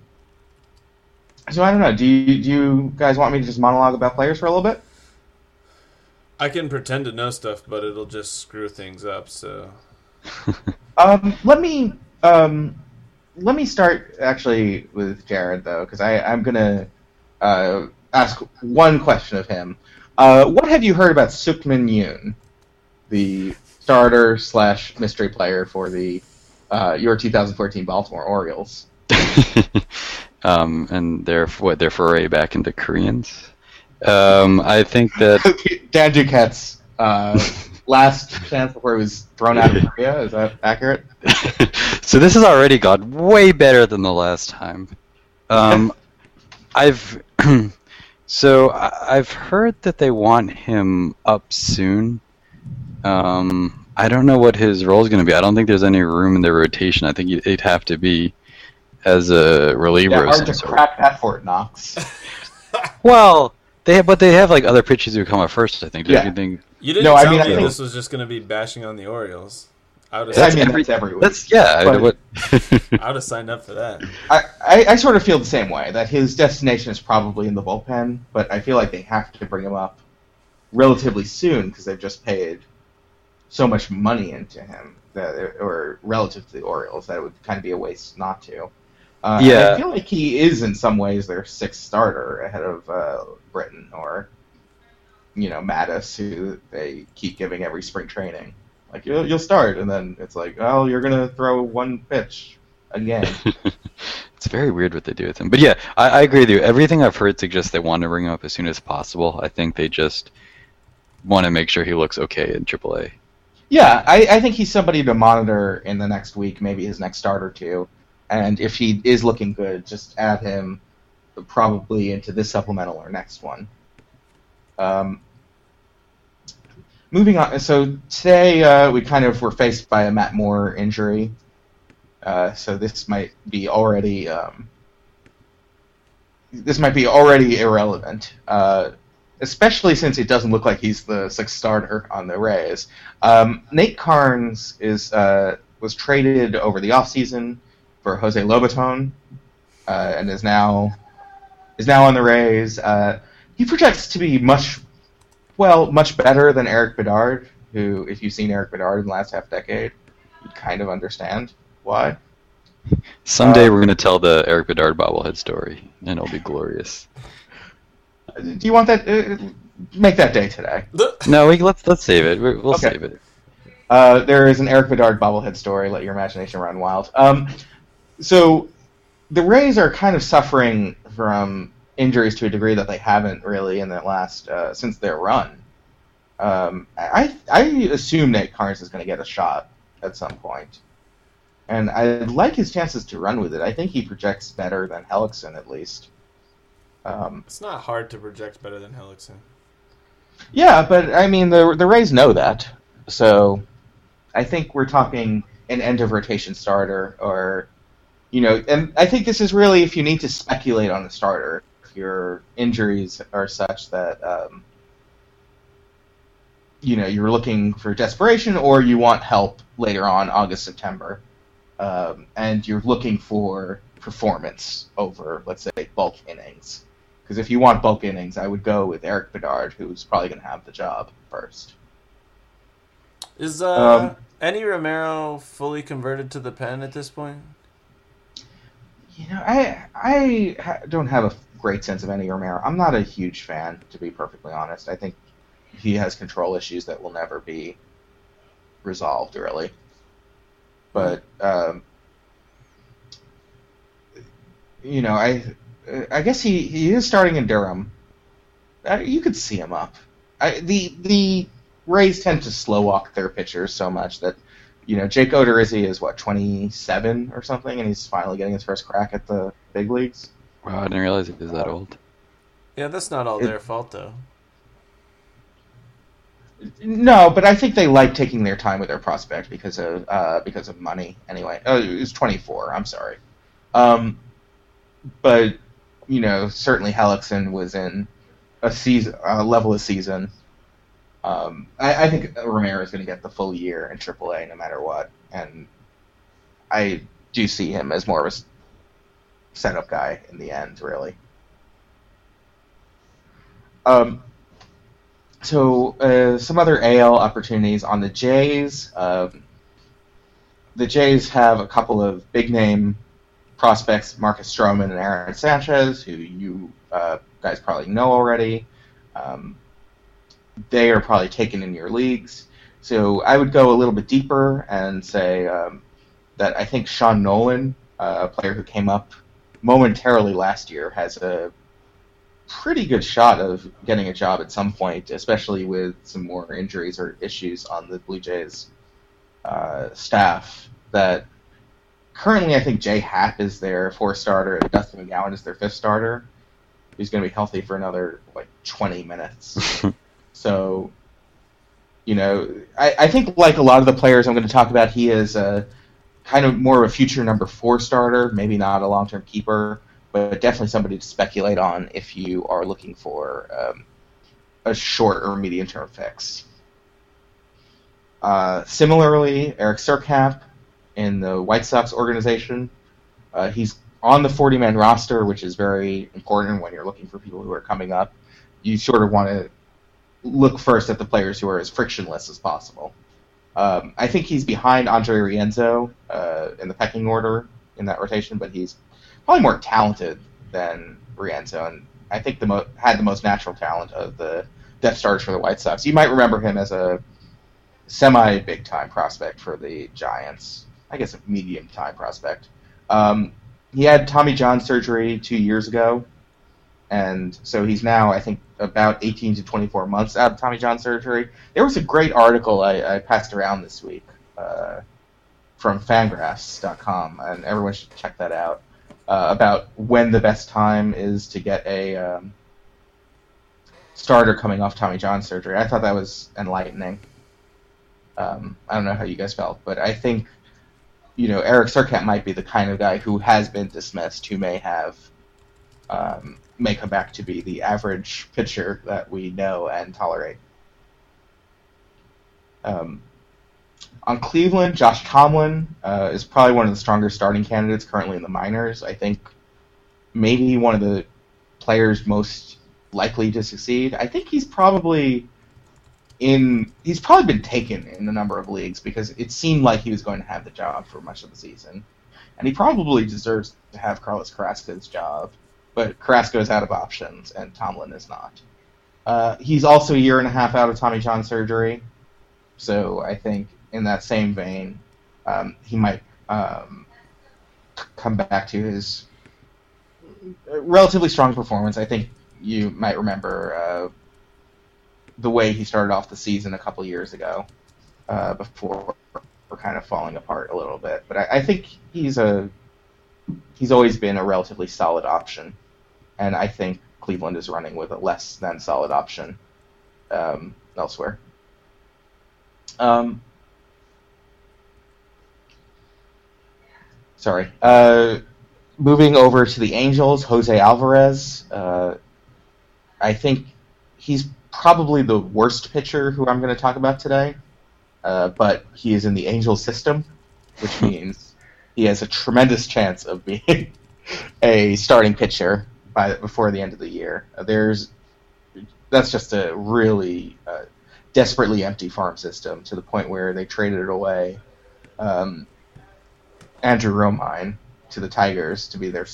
Speaker 3: so I don't know. Do you, do you guys want me to just monologue about players for a little bit?
Speaker 1: i can pretend to know stuff but it'll just screw things up so
Speaker 3: Um, let me um, let me start actually with Jared though, because I'm gonna uh, ask one question of him. Uh, what have you heard about Suk-min Yoon, the starter slash mystery player for the uh, your 2014 Baltimore Orioles?
Speaker 4: um, and their what their foray back into Koreans. Um, I think that
Speaker 3: Dan Duquette's uh, last chance before he was thrown out of Korea. Is that accurate?
Speaker 4: so this has already gone way better than the last time. Um, I've so I- I've heard that they want him up soon. Um, I don't know what his role is going to be. I don't think there's any room in their rotation. I think it'd have to be as a reliever.
Speaker 3: Yeah, hard to
Speaker 4: sort.
Speaker 3: crack that Fort Knox.
Speaker 4: Well, they have, but they have like other pitchers who come up first. I think. Don't
Speaker 3: Yeah.
Speaker 4: you think?
Speaker 1: You didn't
Speaker 3: No, I
Speaker 1: tell
Speaker 3: mean, I think-
Speaker 1: this was just going to be bashing on the Orioles. I would
Speaker 3: I
Speaker 1: have,
Speaker 3: mean,
Speaker 4: every-
Speaker 3: that's every week.
Speaker 4: That's yeah. I-
Speaker 3: But-
Speaker 4: what,
Speaker 1: I would have signed up for that.
Speaker 3: I, I, I sort of feel the same way that his destination is probably in the bullpen, but I feel like they have to bring him up relatively soon because they've just paid so much money into him that, or relative to the Orioles, that it would kind of be a waste not to. Uh,
Speaker 4: Yeah.
Speaker 3: I feel like he is in some ways their sixth starter ahead of uh, Britton or you know Matusz, who they keep giving every spring training. Like you'll, you'll start, and then it's like, oh, you're gonna throw one pitch again.
Speaker 4: it's very weird what they do with him. But yeah, I, I agree with you. Everything I've heard suggests they want to bring him up as soon as possible. I think they just want to make sure he looks okay in AAA.
Speaker 3: Yeah, I, I think he's somebody to monitor in the next week, maybe his next start or two. And if he is looking good, just add him probably into this supplemental or next one. Um, moving on, so today uh, we kind of were faced by a Matt Moore injury. Uh, so this might be already um, this might be already irrelevant. Uh, especially since it doesn't look like he's the sixth starter on the Rays. Um, Nate Karns is uh, was traded over the offseason for Jose Lobaton, uh, and is now is now on the Rays. Uh, he projects to be much well, much better than Erik Bedard, who, if you've seen Erik Bedard in the last half decade, you kind of understand why.
Speaker 4: Someday
Speaker 3: Uh,
Speaker 4: we're going to tell the Erik Bedard bobblehead story, and it'll be glorious.
Speaker 3: Do you want that? Uh, make that day today.
Speaker 4: No, we let's let's save it. We- We'll
Speaker 3: Okay.
Speaker 4: save it.
Speaker 3: Uh, there is an Erik Bedard bobblehead story. Let your imagination run wild. Um, so the Rays are kind of suffering from injuries to a degree that they haven't really in the last uh, since their run. Um, I I assume Nate Karns is going to get a shot at some point. point, and I like his chances to run with it. I think he projects better than Hellickson at least. Um,
Speaker 1: It's not hard to project better than Hellickson.
Speaker 3: Yeah, but I mean the the Rays know that, so I think we're talking an end of rotation starter, or you know, and I think this is really if you need to speculate on a starter, if your injuries are such that um, you know you're looking for desperation, or you want help later on August September, um, and you're looking for performance over let's say bulk innings. Because if you want bulk innings, I would go with Erik Bedard, who's probably going to have the job first.
Speaker 1: Is uh,
Speaker 3: Um,
Speaker 1: Enny Romero fully converted to the pen at this point?
Speaker 3: You know, I I don't have a great sense of Enny Romero. I'm not a huge fan, to be perfectly honest. I think he has control issues that will never be resolved, really. But um, you know, I I guess he, he is starting in Durham. Uh, you could see him up. I, the the Rays tend to slow walk their pitchers so much that you know Jake Odorizzi is what 27 or something, and he's finally getting his first crack at the big leagues.
Speaker 4: Wow, I didn't realize it was that old.
Speaker 1: Yeah, that's not all
Speaker 3: It-
Speaker 1: their fault though.
Speaker 3: No, but I think they like taking their time with their prospect because of uh, because of money. Anyway, oh, it was 24. I'm sorry, um, but you know certainly Hellickson was in a season a level of season. Um, I, I think Romero is going to get the full year in AAA no matter what, and I do see him as more of a setup guy in the end, really. Um, so uh, some other AL opportunities on the Jays. Um, the Jays have a couple of big name prospects, Marcus Stroman and Aaron Sanchez, who you uh, guys probably know already. Um, they are probably taken in your leagues. So I would go a little bit deeper and say um, that I think Sean Nolin, uh, a player who came up momentarily last year, has a pretty good shot of getting a job at some point, especially with some more injuries or issues on the Blue Jays uh, staff. That currently, I think Jay Happ is their fourth starter and Dustin McGowan is their fifth starter. He's going to be healthy for another like 20 minutes. so, you know, I, I think like a lot of the players I'm going to talk about, he is a kind of more of a future number four starter, maybe not a long-term keeper but definitely somebody to speculate on if you are looking for um, a short or medium term fix. Uh, similarly, Eric Surkamp in the White Sox organization, uh, he's on the 40 man roster, which is very important when you're looking for people who are coming up. You sort of want to look first at the players who are as frictionless as possible. Um, I think he's behind Andre Rienzo uh, in the pecking order in that rotation, but he's probably more talented than Rienzo, and I think the mo- had the most natural talent of the depth starters for the White Sox. You might remember him as a semi big time prospect for the Giants. I guess a medium time prospect. Um, he had Tommy John surgery two years ago, and so he's now I think about 18 to 24 months out of Tommy John surgery. There was a great article I, I passed around this week uh, from Fangraphs.com, and everyone should check that out uh, about when the best time is to get a um, starter coming off Tommy John surgery. I thought that was enlightening. Um, I don't know how you guys felt, but I think you know Eric Surkamp might be the kind of guy who has been dismissed, who may have um, may come back to be the average pitcher that we know and tolerate. Um, on Cleveland, Josh Tomlin uh, is probably one of the stronger starting candidates currently in the minors. I think maybe one of the players most likely to succeed. I think he's probably in he's probably been taken in a number of leagues because it seemed like he was going to have the job for much of the season. And he probably deserves to have Carlos Carrasco's job, but Carrasco is out of options and Tomlin is not. Uh, he's also a year and a half out of Tommy John surgery, so I think in that same vein, um, he might um, come back to his relatively strong performance. I think you might remember uh, the way he started off the season a couple years ago, uh, before kind of falling apart a little bit. But I, I, think he's a he's always been a relatively solid option, and I think Cleveland is running with a less than solid option um, elsewhere. Um, sorry. Uh, moving over to the Angels, Jose Alvarez. Uh, I think he's probably the worst pitcher who I'm going to talk about today, uh, but he is in the Angels system, which means he has a tremendous chance of being a starting pitcher by before the end of the year. There's that's just a really uh, desperately empty farm system to the point where they traded it away. Um, Andrew Romine to the Tigers to be their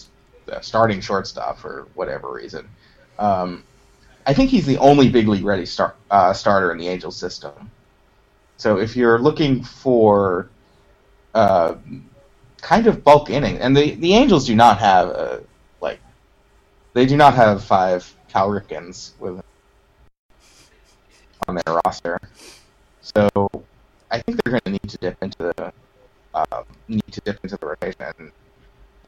Speaker 3: starting shortstop for whatever reason. Um, I think he's the only big league ready star, uh, starter in the Angels system. So if you're looking for uh, kind of bulk inning, and the the Angels do not have a they do not have five Cal Ripkens with on their roster. So I think they're going to need to dip into the um, need to dip into the rotation.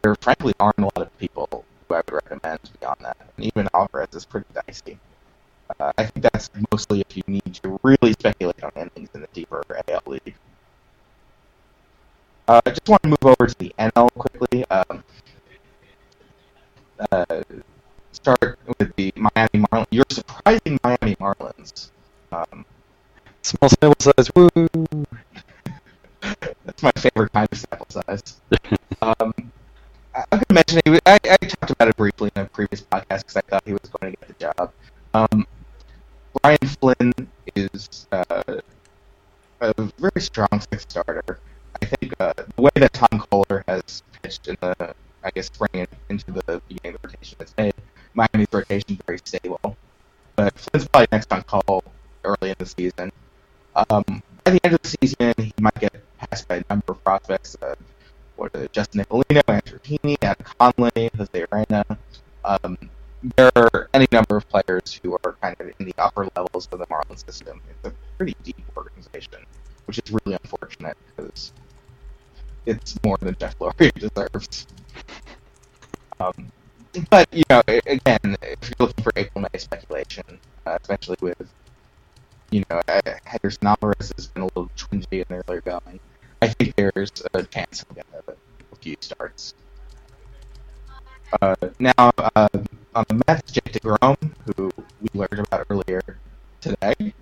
Speaker 3: There frankly aren't a lot of people who I would recommend beyond that. And even Alvarez is pretty dicey. Uh, I think that's mostly if you need to really speculate on endings in the deeper AL league. Uh, I just want to move over to the NL quickly. Um, uh, Miami Marlins. You're surprising Miami Marlins. Um,
Speaker 4: Small sample size, woo!
Speaker 3: That's my favorite kind of sample size. um, I'm going to mention it. I, I, talked about it briefly in a previous podcast because I thought he was going to get the job. Um, Brian Flynn is uh, a very strong sixth starter. I think uh, the way that Tom Koehler has pitched in the, I guess, spring into the beginning of the rotation has made Miami's rotation very stable. But Flynn's probably next on call early in the season. Um, by the end of the season, he might get passed by a number of prospects. Uh, what are they, Justin Nicolino, Andrew Heaney, Adam Conley, Jose Urena. Um, there are any number of players who are kind of in the upper levels of the Marlins system. It's a pretty deep organization, which is really unfortunate because it's more than Jeff Loria deserves. Um, but you know, again, if you're looking for April May speculation, uh, especially with you know uh, Henderson Alvarez has been a little twingy in the earlier going, I think there's a chance he'll get a, a few starts. Uh, now, uh, on the Mets, Jake DeGrom, who we learned about earlier today,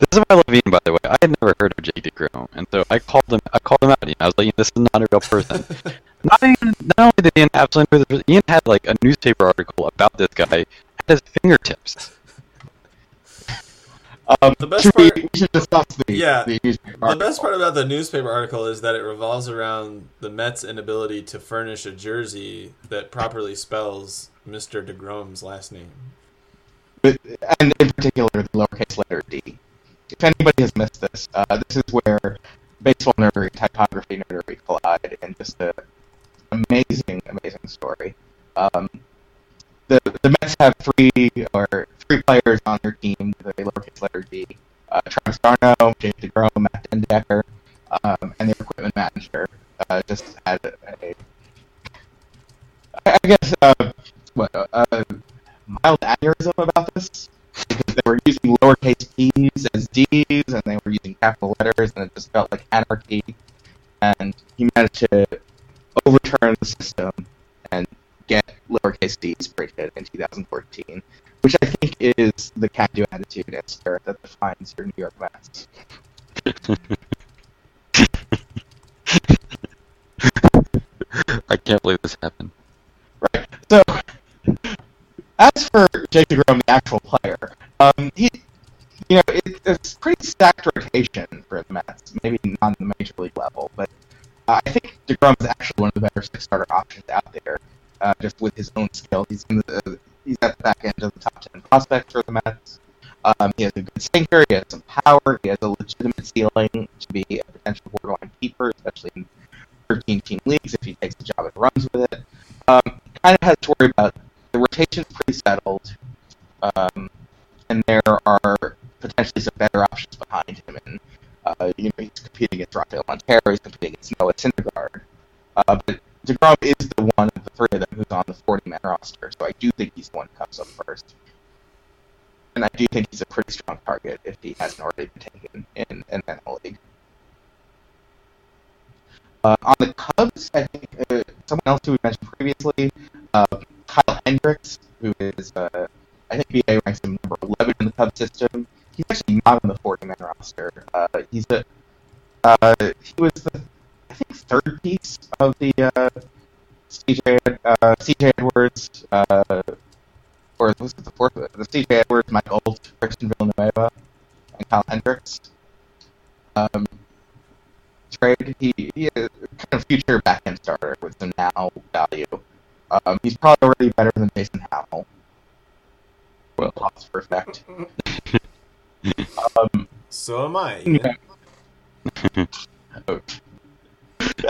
Speaker 4: This is why I love Ian, by the way. I had never heard of Jake DeGrom, and so I called him. I called him out. Ian. I was like, "This is not a real person." not even. Not only did Ian absolutely know this, Ian had like a newspaper article about this guy at his fingertips.
Speaker 3: um,
Speaker 1: The best part-
Speaker 3: we should discuss the,
Speaker 1: Yeah,
Speaker 3: the,
Speaker 1: The best part about the newspaper article is that it revolves around the Mets' inability to furnish a jersey that properly spells Mr. DeGrom's last name.
Speaker 3: but, and in particular the lowercase letter d. If anybody has missed this, uh, this is where baseball nerdery, typography nerdery collide in just a amazing, amazing story. Um, the the Mets have three or three players on their team with a lowercase letter d. Uh, Travis d'Arnaud, James DeGrom, Matt den Dekker, um, and their equipment manager uh, just had a, a I guess uh, what uh, mild aneurysm about this because they were using lowercase p's as d's and they were using capital letters and it just felt like anarchy. And he managed to overturn the system and get lowercase d's printed in 2014, which I think is the can-do attitude and spirit that defines your New York Mets.
Speaker 4: I can't believe this happened.
Speaker 3: Right. So, as for Jake DeGrom, the actual player, um, he, you know, it, it's pretty stacked rotation for the Mets. Maybe not on the major league level, but uh, I think DeGrom is actually one of the better six starter options out there. Uh, just with his own skill, he's in the he's at the back end of the top ten prospects for the Mets. Um, he has a good sinker. He has some power. He has a legitimate ceiling to be a potential borderline keeper, especially in 13 team leagues if he takes the job and runs with it. Um, kind of has to worry about the rotation's pretty settled, um, and there are potentially some better options behind him. And uh, you know, he's competing against Rafael Montero, he's competing against Noah Syndergaard. Uh, but Degrom is the one of the three of them who's on the 40-man roster, so I do think he's the one who comes up first. And I do think he's a pretty strong target if he hasn't already been taken in an NL league. Uh, on the Cubs, I think uh, someone else who we mentioned previously, uh, Kyle Hendricks, who is, uh, I think BA ranks him number 11 in the Cubs system. He's actually not on the 40-man roster. Uh, he's a, uh, he was the, I think, third piece of the uh, CJ, uh, CJ Edwards, uh, or was it the fourth? The CJ Edwards, Mike Olt, Christian Villanueva, and Kyle Hendricks. Um, trade. He, he is kind of future back end starter with some now value. Um, he's probably already better than Jason Howell. Well, for effect. um,
Speaker 1: So am I.
Speaker 3: yeah.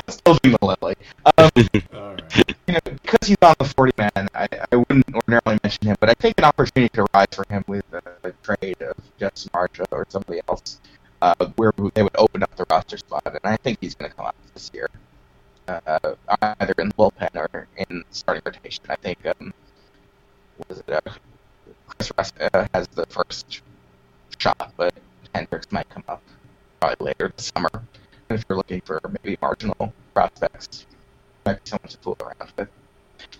Speaker 3: Still being the Um,
Speaker 1: All right.
Speaker 3: you know, because he's on the 40 man, I, I wouldn't ordinarily mention him, but I think an opportunity could arise for him with a, a trade of Justin Marcha or somebody else, uh, where they would open up the roster spot, and I think he's going to come out this year, uh, either in the bullpen or in starting rotation. I think, um, what is it, uh, Chris Russ uh, has the first shot, but Hendricks might come up probably later this summer. And if you're looking for maybe marginal prospects, might be someone to fool around with.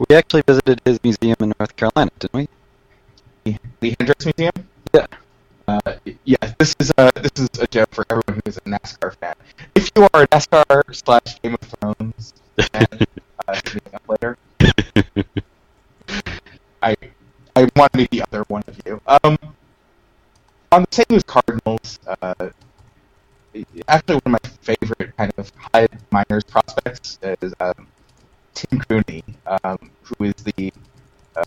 Speaker 4: We actually visited his museum in North Carolina, didn't we?
Speaker 3: The, Hendricks Museum?
Speaker 4: Yeah.
Speaker 3: Uh, yeah, this is a this is a joke for everyone who's a NASCAR fan. If you are a NASCAR slash Game of Thrones fan, uh, up later. I I want to be the other one of you. Um, on the St. Louis Cardinals, uh, actually one of my favorite kind of high minors prospects is um, Tim Cooney, um, who is the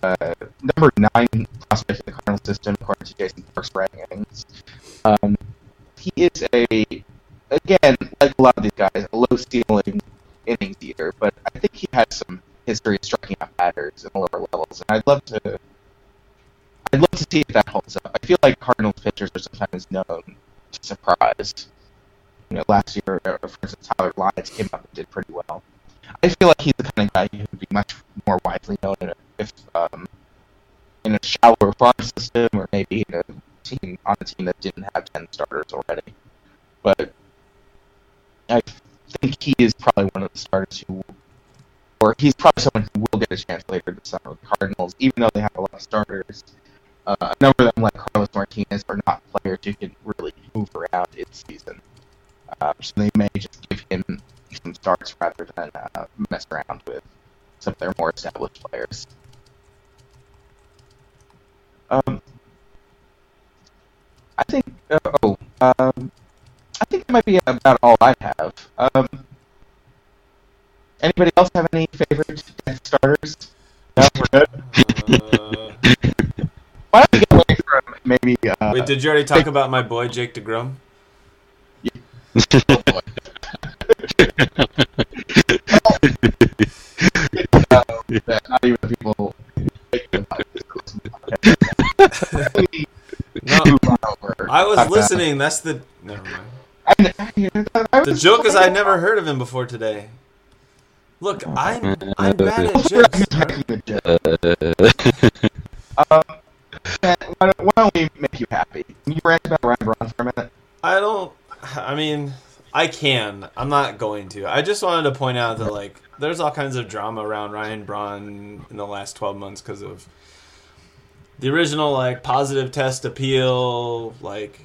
Speaker 3: uh, number nine prospect in the Cardinal system according to Jason Parks rankings. Um, he is a again like a lot of these guys, a low ceiling, innings eater, but I think he has some history of striking out batters in the lower levels, and I'd love to. I'd love to see if that holds up. I feel like Cardinals pitchers are sometimes known to surprise. You know, last year, uh, for instance, Tyler Lyons came up and did pretty well. I feel like he's the kind of guy who would be much more widely known if um, in a shallower farm system, or maybe in a team on a team that didn't have ten starters already. But I think he is probably one of the starters who, or he's probably someone who will get a chance later this summer with the Cardinals, even though they have a lot of starters. Uh, a number of them, like Carlos Martinez, are not players who can really move around in season. Uh, so they may just give him some starts rather than uh, mess around with some of their more established players. Um, I think. Uh, oh, um, I think that might be about all I have. Um, anybody else have any favorite death starters? No, we're good.
Speaker 1: Uh,
Speaker 3: Why don't we get away from maybe? Uh,
Speaker 1: wait, did you already talk about my boy Jake DeGrom?
Speaker 3: oh boy. uh, not even people.
Speaker 1: No,
Speaker 3: Move on over.
Speaker 1: I was
Speaker 3: Uh,
Speaker 1: listening. That's the. Never mind. The joke is I never heard of him before today. Look, I'm I'm bad at jokes.
Speaker 3: Um, Matt, why, don't, why don't we make you happy? Can you rant about Ryan Braun for a minute?
Speaker 1: I don't. I mean, I can. I'm not going to. I just wanted to point out that like there's all kinds of drama around Ryan Braun in the last 12 months because of the original like positive test appeal, like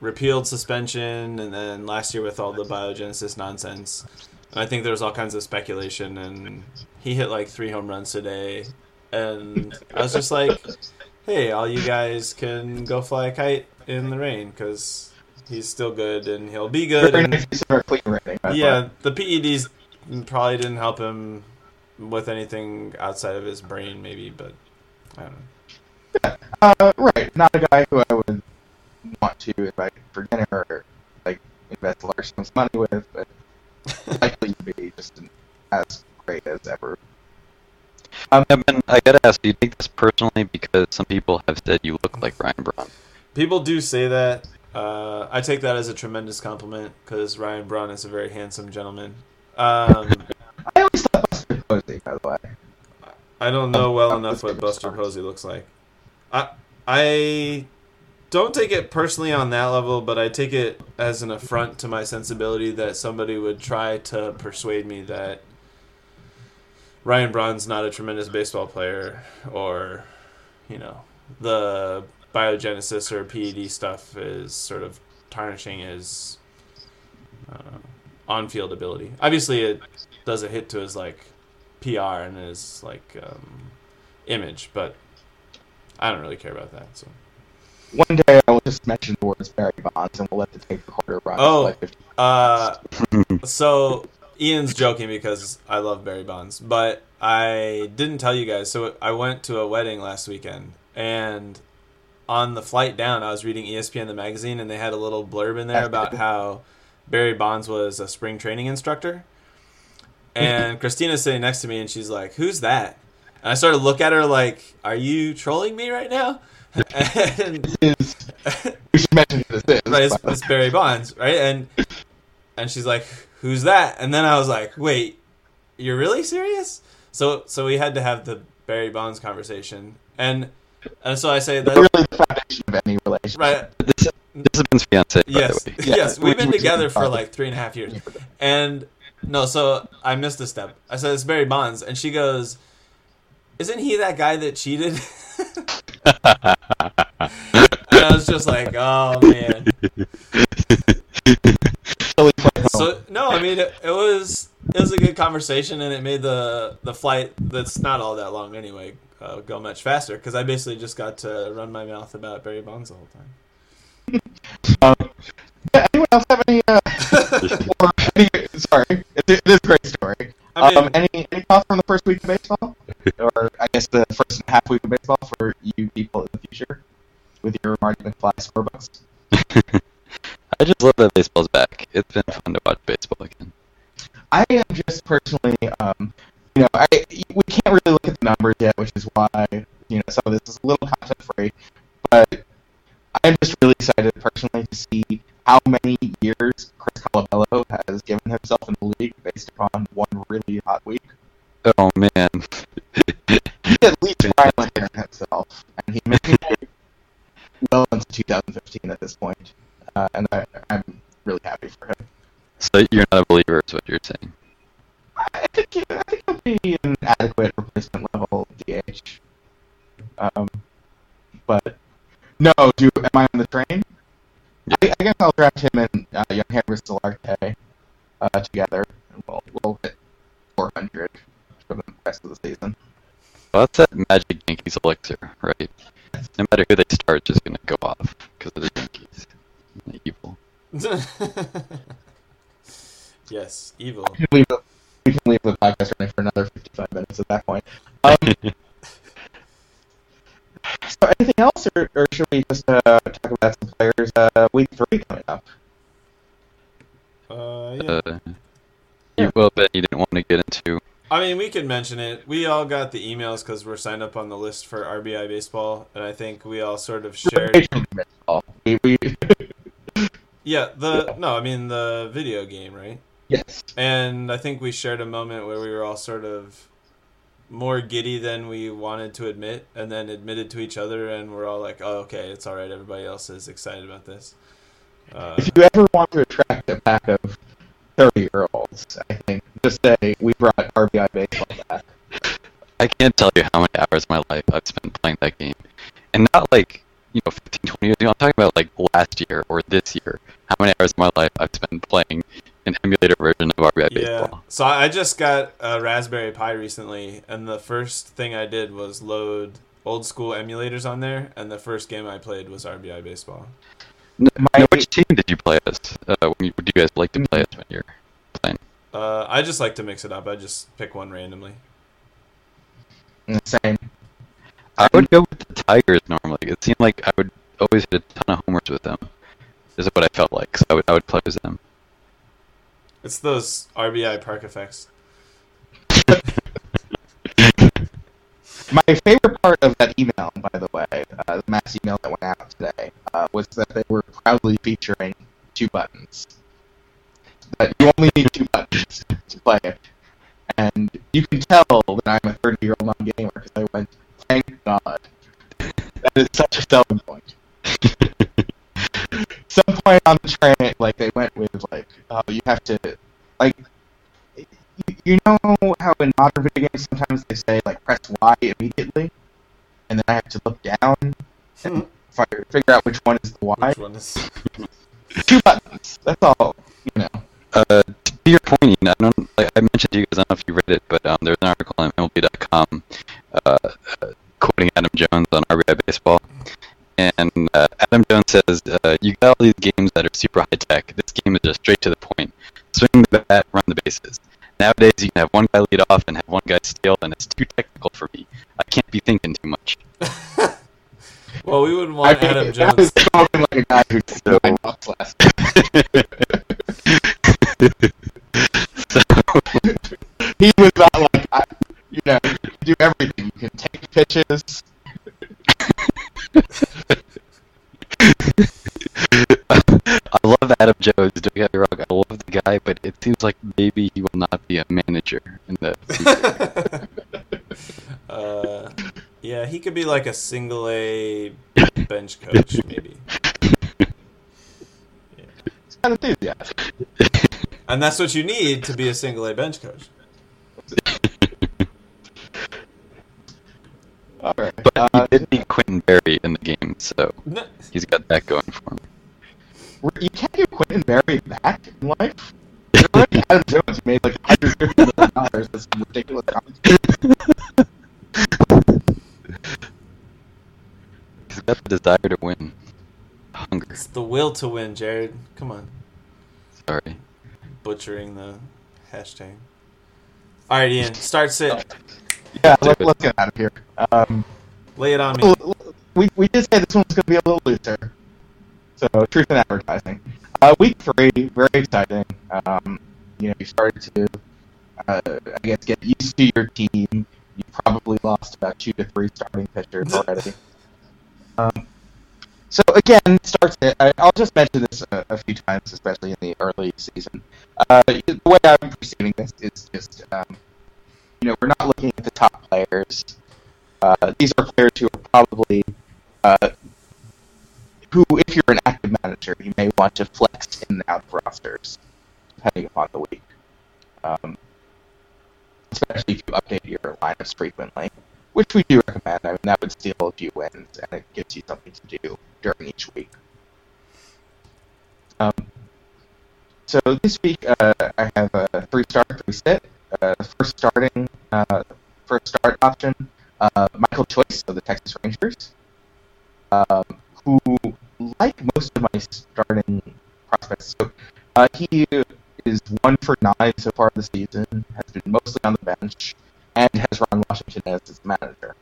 Speaker 1: repealed suspension, and then last year with all the biogenesis nonsense. And I think there was all kinds of speculation, and he hit like three home runs today, and I was just like, "Hey, all you guys can go fly a kite in the rain because he's still good and he'll be good." And,
Speaker 3: nice use of our clean rating. by the way.
Speaker 1: yeah, the PEDs probably didn't help him with anything outside of his brain, maybe, but I don't know.
Speaker 3: Uh, right. Not a guy who I would want to invite for dinner or like invest large sums of money with, but likely to be just as great as ever.
Speaker 4: Um, Ben, I gotta ask, do you take this personally because some people have said you look like Ryan Braun?
Speaker 1: People do say that. Uh, I take that as a tremendous compliment because Ryan Braun is a very handsome gentleman. Um,
Speaker 3: I always thought Buster Posey, by the way.
Speaker 1: I don't know well enough what Buster Posey looks like. I I don't take it personally on that level, but I take it as an affront to my sensibility that somebody would try to persuade me that Ryan Braun's not a tremendous baseball player, or you know, the biogenesis or PED stuff is sort of tarnishing his uh, on-field ability. Obviously, it does a hit to his like PR and his like um, image, but I don't really care about that. So
Speaker 3: One day I will just mention the words Barry Bonds and we'll let the tape recorder run.
Speaker 1: Oh.
Speaker 3: like
Speaker 1: Uh, so Ian's joking because I love Barry Bonds, but I didn't tell you guys. So I went to a wedding last weekend, and on the flight down, I was reading ESPN the magazine, and they had a little blurb in there about how Barry Bonds was a spring training instructor. And Christina's sitting next to me, and she's like, "Who's that?" And I started to look at her like, "Are you trolling me right now?" and
Speaker 3: we should mention this is.
Speaker 1: right, it's, it's Barry Bonds, right? And and she's like, "Who's that?" And then I was like, "Wait, you're really serious?" So so we had to have the Barry Bonds conversation, and and so I say that's
Speaker 3: really the foundation of any relationship.
Speaker 1: right.
Speaker 4: This, this has been fiance, by
Speaker 1: Yes,
Speaker 4: the way.
Speaker 3: Yeah,
Speaker 1: yes, we've been
Speaker 3: we- we-
Speaker 1: together for like three and a half years, and no, so I missed a step. I said it's Barry Bonds, and she goes, "Isn't he that guy that cheated?" and I was just like, "Oh man."
Speaker 3: Silly play home.
Speaker 1: So no, I mean it, it was it was a good conversation, and it made the the flight that's not all that long anyway uh, go much faster because I basically just got to run my mouth about Barry Bonds the whole time.
Speaker 3: Um, yeah, anyone else have any? Uh, or any sorry, it, it is a great story.
Speaker 1: I mean,
Speaker 3: um, any any thoughts on the first week of baseball, or I guess the first and a half week of baseball for you people in the future with your Marty McFly scorebooks?
Speaker 4: I just love that baseball's back. It's been fun to watch baseball again.
Speaker 3: I am just personally, um, you know, I we can't really look at the numbers yet, which is why you know some of this is a little content free. But I'm just really excited personally to see how many years Chris Colabello has given himself in the league based upon one really hot week.
Speaker 4: Oh man.
Speaker 3: He at least finally himself, and he made it well into 2015 at this point, uh, and I, I'm really happy for him.
Speaker 4: so you're not a believer, is what you're saying.
Speaker 3: I think he, I think he'll be an adequate replacement level DH. Um, but no, do am I on the train? I, I guess I'll draft him and uh, Yangervis Solarte uh, together, and we'll we'll hit 400 for the rest of the season.
Speaker 4: Well, that's that magic Yankees elixir, right? No matter who they start, it's just gonna go off because of the Yankees. Evil.
Speaker 1: yes, evil.
Speaker 3: We can leave the, we can leave the podcast running for another 55 minutes at that point. Um, so anything else, or, or should we just uh, talk about some players uh, week three coming up?
Speaker 1: Uh, yeah.
Speaker 4: Uh, you, well, Ben, you didn't want to get into.
Speaker 1: I mean, we could mention it. We all got the emails because we're signed up on the list for RBI baseball, and I think we all sort of shared.
Speaker 3: We, we,
Speaker 1: Yeah, the no, I mean the video game, right?
Speaker 3: yes.
Speaker 1: And I think we shared a moment where we were all sort of more giddy than we wanted to admit, and then admitted to each other, and we're all like, "Oh, okay, it's all right. Everybody else is excited about this." Uh,
Speaker 3: If you ever want to attract a pack of 30 year olds, I think just say we brought RBI baseball back.
Speaker 4: I can't tell you how many hours of my life I've spent playing that game, and not like you know 15, 20 years ago. I'm talking about like last year or this year. How many hours of my life I've spent playing an emulator version of RBI
Speaker 1: yeah.
Speaker 4: baseball?
Speaker 1: So I I just got a Raspberry Pi recently, and the first thing I did was load old school emulators on there, and the first game I played was RBI baseball.
Speaker 4: N-
Speaker 3: My-
Speaker 4: no, which team did you play as? Uh, when you, would you guys like to play as when you're playing?
Speaker 1: Uh, I just like to mix it up. I just pick one randomly.
Speaker 3: Same.
Speaker 4: I would go with the Tigers normally. It seemed like I would always hit a ton of homers with them. Is what I felt like. So I would I would play as them.
Speaker 1: It's those RBI park effects.
Speaker 3: My favorite part of that email, by the way, uh, the mass email that went out today, uh, was that they were proudly featuring two buttons. That you only need two buttons to play it. And you can tell that I'm a 30 year old non gamer because I went, thank God. That is such a selling point. Some point on the train, like, they went with, like, oh, you have to, like, you, you know how in modern video games sometimes they say like press Y immediately, and then I have to look down and fi- figure out which one is the Y.
Speaker 1: Which one is?
Speaker 3: Two buttons. That's all. You know.
Speaker 4: Uh, to your point, Ian, I don't. Like, I mentioned to you guys. I don't know if you read it, but um, there's an article on MLB.com uh, uh, quoting Adam Jones on RBI baseball, and uh, Adam Jones says, uh, "You got all these games that are super high tech. This game is just straight to the point. Swing the bat, run the bases. Nowadays, you can have one guy lead off and have one guy steal, and it's too technical for me. I can't be thinking too much."
Speaker 1: Well, we wouldn't want
Speaker 3: I mean,
Speaker 1: Adam
Speaker 3: that was
Speaker 1: Jones.
Speaker 3: spoken like a guy who did
Speaker 4: So-
Speaker 3: nine bucks last.
Speaker 4: so,
Speaker 3: He was not like, I, you know, you can do everything. You can take pitches.
Speaker 4: I love Adam Jones. Don't get me wrong. I love the guy, but it seems like maybe he will not be a manager in the
Speaker 1: uh, yeah, he could be like a single A bench coach, maybe.
Speaker 3: Yeah. It's kind of enthusiastic.
Speaker 1: And that's what you need to be a single A bench coach.
Speaker 3: All right.
Speaker 4: but
Speaker 3: Uh,
Speaker 4: he did beat Quintin Berry in the game, so he's got that going for him.
Speaker 3: you can't give Quintin Berry back in life. There's already Adam Jones who made like 150 million dollars. That's some ridiculous contract.
Speaker 4: He's got the desire to win. Hunger.
Speaker 1: it's the will to win, Jared. Come on,
Speaker 4: Sorry.
Speaker 1: butchering the hashtag. All right, Ian, start sit.
Speaker 3: Yeah, let, let's get out of here. Um,
Speaker 1: Lay it on me.
Speaker 3: we, we did say this one's going to be a little looser. So, truth in advertising. Uh, week three, very exciting. Um, You know, you started to, uh, I guess, get used to your team. You probably lost about two to three starting pitchers already. um, so again, starts. I, I'll just mention this a, a, few times, especially in the early season. Uh, the way I'm perceiving this is just, um, you know, we're not looking at the top players. Uh, these are players who are probably uh, who, if you're an active manager, you may want to flex in and out of rosters, depending upon the week. Um, especially if you update your lineups frequently, which we do recommend. I mean, that would steal a few wins, and it gives you something to do during each week. Um, so this week, uh, I have a three-star, three sit. Uh, first starting, uh, first start option, uh, Michael Choice of the Texas Rangers. Um, who, like most of my starting prospects, so uh, he is one for nine so far this season, has been mostly on the bench, and has Ron Washington as his manager.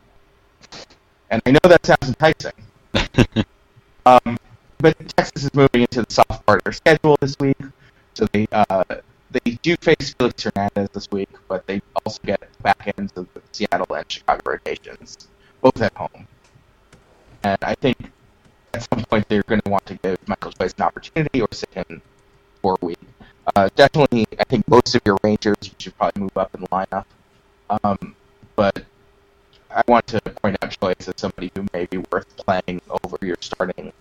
Speaker 3: And I know that sounds enticing. um, but Texas is moving into the soft part of their schedule this week, so they uh, they do face Felix Hernandez this week, but they also get back ends of the Seattle and Chicago rotations, both at home. And I think at some point they're going to want to give Michael Choice an opportunity or sit him for a week. Uh, definitely, I think most of your Rangers you should probably move up in the lineup. Um, but I want to point out Choice as somebody who may be worth playing over your starting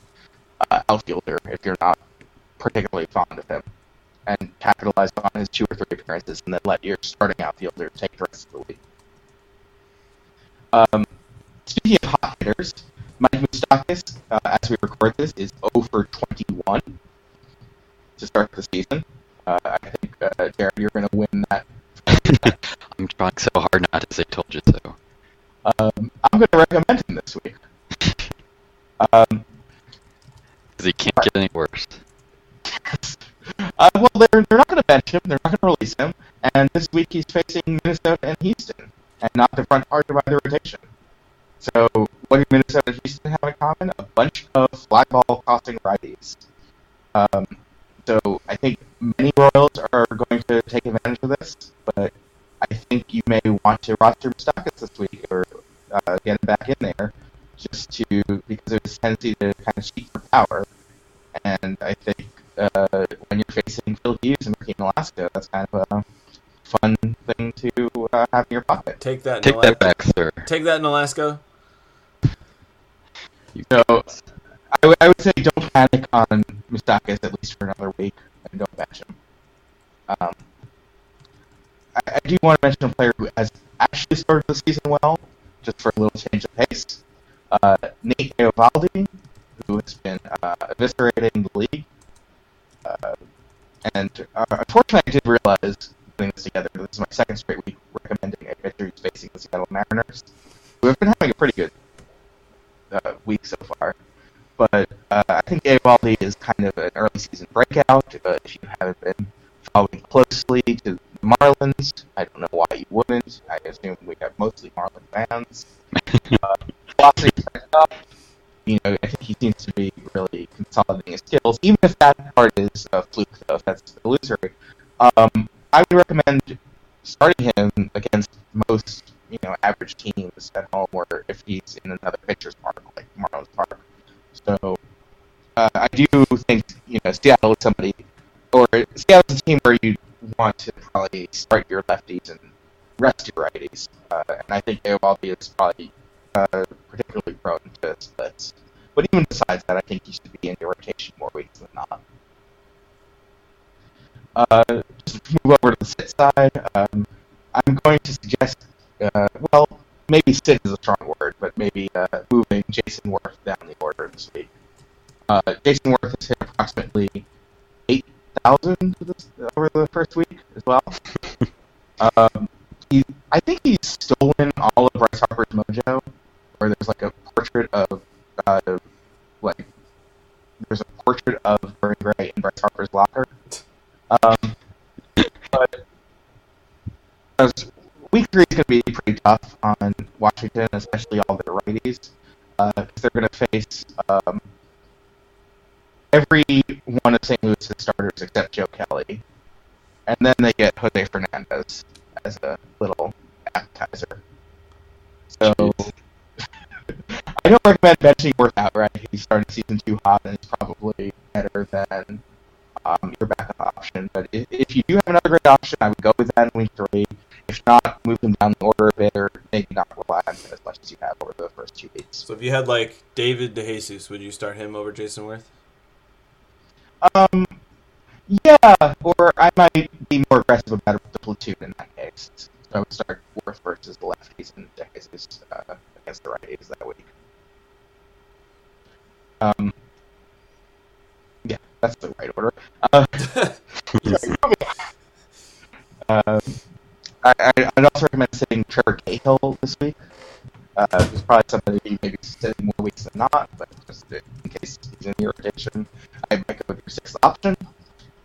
Speaker 3: uh, outfielder if you're not particularly fond of him, and capitalize on his two or three appearances, and then let your starting outfielder take the rest of the week. Um, speaking of hot hitters, Mike Moustakas, uh, as we record this, is 0 for 21 to start the season. Uh, I think, uh, Jared, you're going to win that.
Speaker 4: I'm trying so hard not to say told you so.
Speaker 3: Um, I'm going to recommend him this week. Um,
Speaker 4: Because he can't get any worse.
Speaker 3: uh, well, they're, they're not going to bench him. They're not going to release him. And this week he's facing Minnesota and Houston, and not the front part of the rotation. So, what do Minnesota and Houston have in common? A bunch of fly ball costing righties. Um, so, I think many Royals are going to take advantage of this, but I think you may want to roster Moustakas this week or uh, get him back in there just to because there's a tendency to kind of cheat for power. And I think uh, when you're facing Phil Hughes and Ricky Nolasco, that's kind of a fun thing to uh, have in your pocket.
Speaker 1: Take that.
Speaker 4: Take that back, sir.
Speaker 1: Take that in Alaska.
Speaker 4: You
Speaker 3: So I, w- I would say don't panic on Moustakas at least for another week and don't bench him. Um, I, I do want to mention a player who has actually started the season well, just for a little change of pace. Uh, Nate Eovaldi, who has been uh, eviscerating the league. Uh, and uh, unfortunately, I did realize putting this together. This is my second straight week recommending a who's facing the Seattle Mariners, We've been having a pretty good uh, week so far. But uh, I think Eovaldi is kind of an early season breakout. Uh, if you haven't been following closely to the Marlins, I don't know why you wouldn't. I assume we have mostly Marlin fans. uh, velocity up. You know, I think he seems to be really consolidating his skills, even if that part is a fluke, though, if that's illusory. Um, I would recommend starting him against most, you know, average teams at home, or if he's in another pitcher's park, like Marlins Park. So, uh, I do think, you know, Seattle is somebody, or Seattle's a team where you want to probably start your lefties and rest your righties. Uh, and I think Eovaldi is probably uh, particularly prone to splits. But even besides that, I think he should be in your rotation more weeks than not. Uh, just move over to the sit side. Um, I'm going to suggest, uh, well, maybe sit is a strong word, but maybe uh, moving Jayson Werth down the order this week. Uh, Jayson Werth has hit approximately 8,000 over the first week as well. um, he, I think he's stolen all of Bryce Harper's mojo, where there's like a portrait of, uh, like, there's a portrait of Vern Gray in Bryce Harper's locker. Um, but week three is going to be pretty tough on Washington, especially all their righties, because they're going to face um, every one of St. Louis's starters except Joe Kelly. and then they get Jose Fernandez as a little appetizer. So I don't recommend benching workout, Werth outright. He's starting season two hot, and it's probably better than um, your backup option. But if, if you do have another great option, I would go with that in week three. If not, move them down the order a bit, or maybe not rely on them as much as you have over the first two weeks.
Speaker 1: So if you had like David DeJesus, would you start him over Jayson Werth?
Speaker 3: Um, yeah, or I might be more aggressive about the platoon in that case. So I would start Werth versus the lefties and DeJesus uh, against the righties that week. Um, yeah, that's the right order. Uh, um, I, I'd also recommend sitting Trevor Cahill this week. Uh, there's probably somebody you maybe sitting more weeks than not, but just in case he's in your rotation, I might go with your sixth option.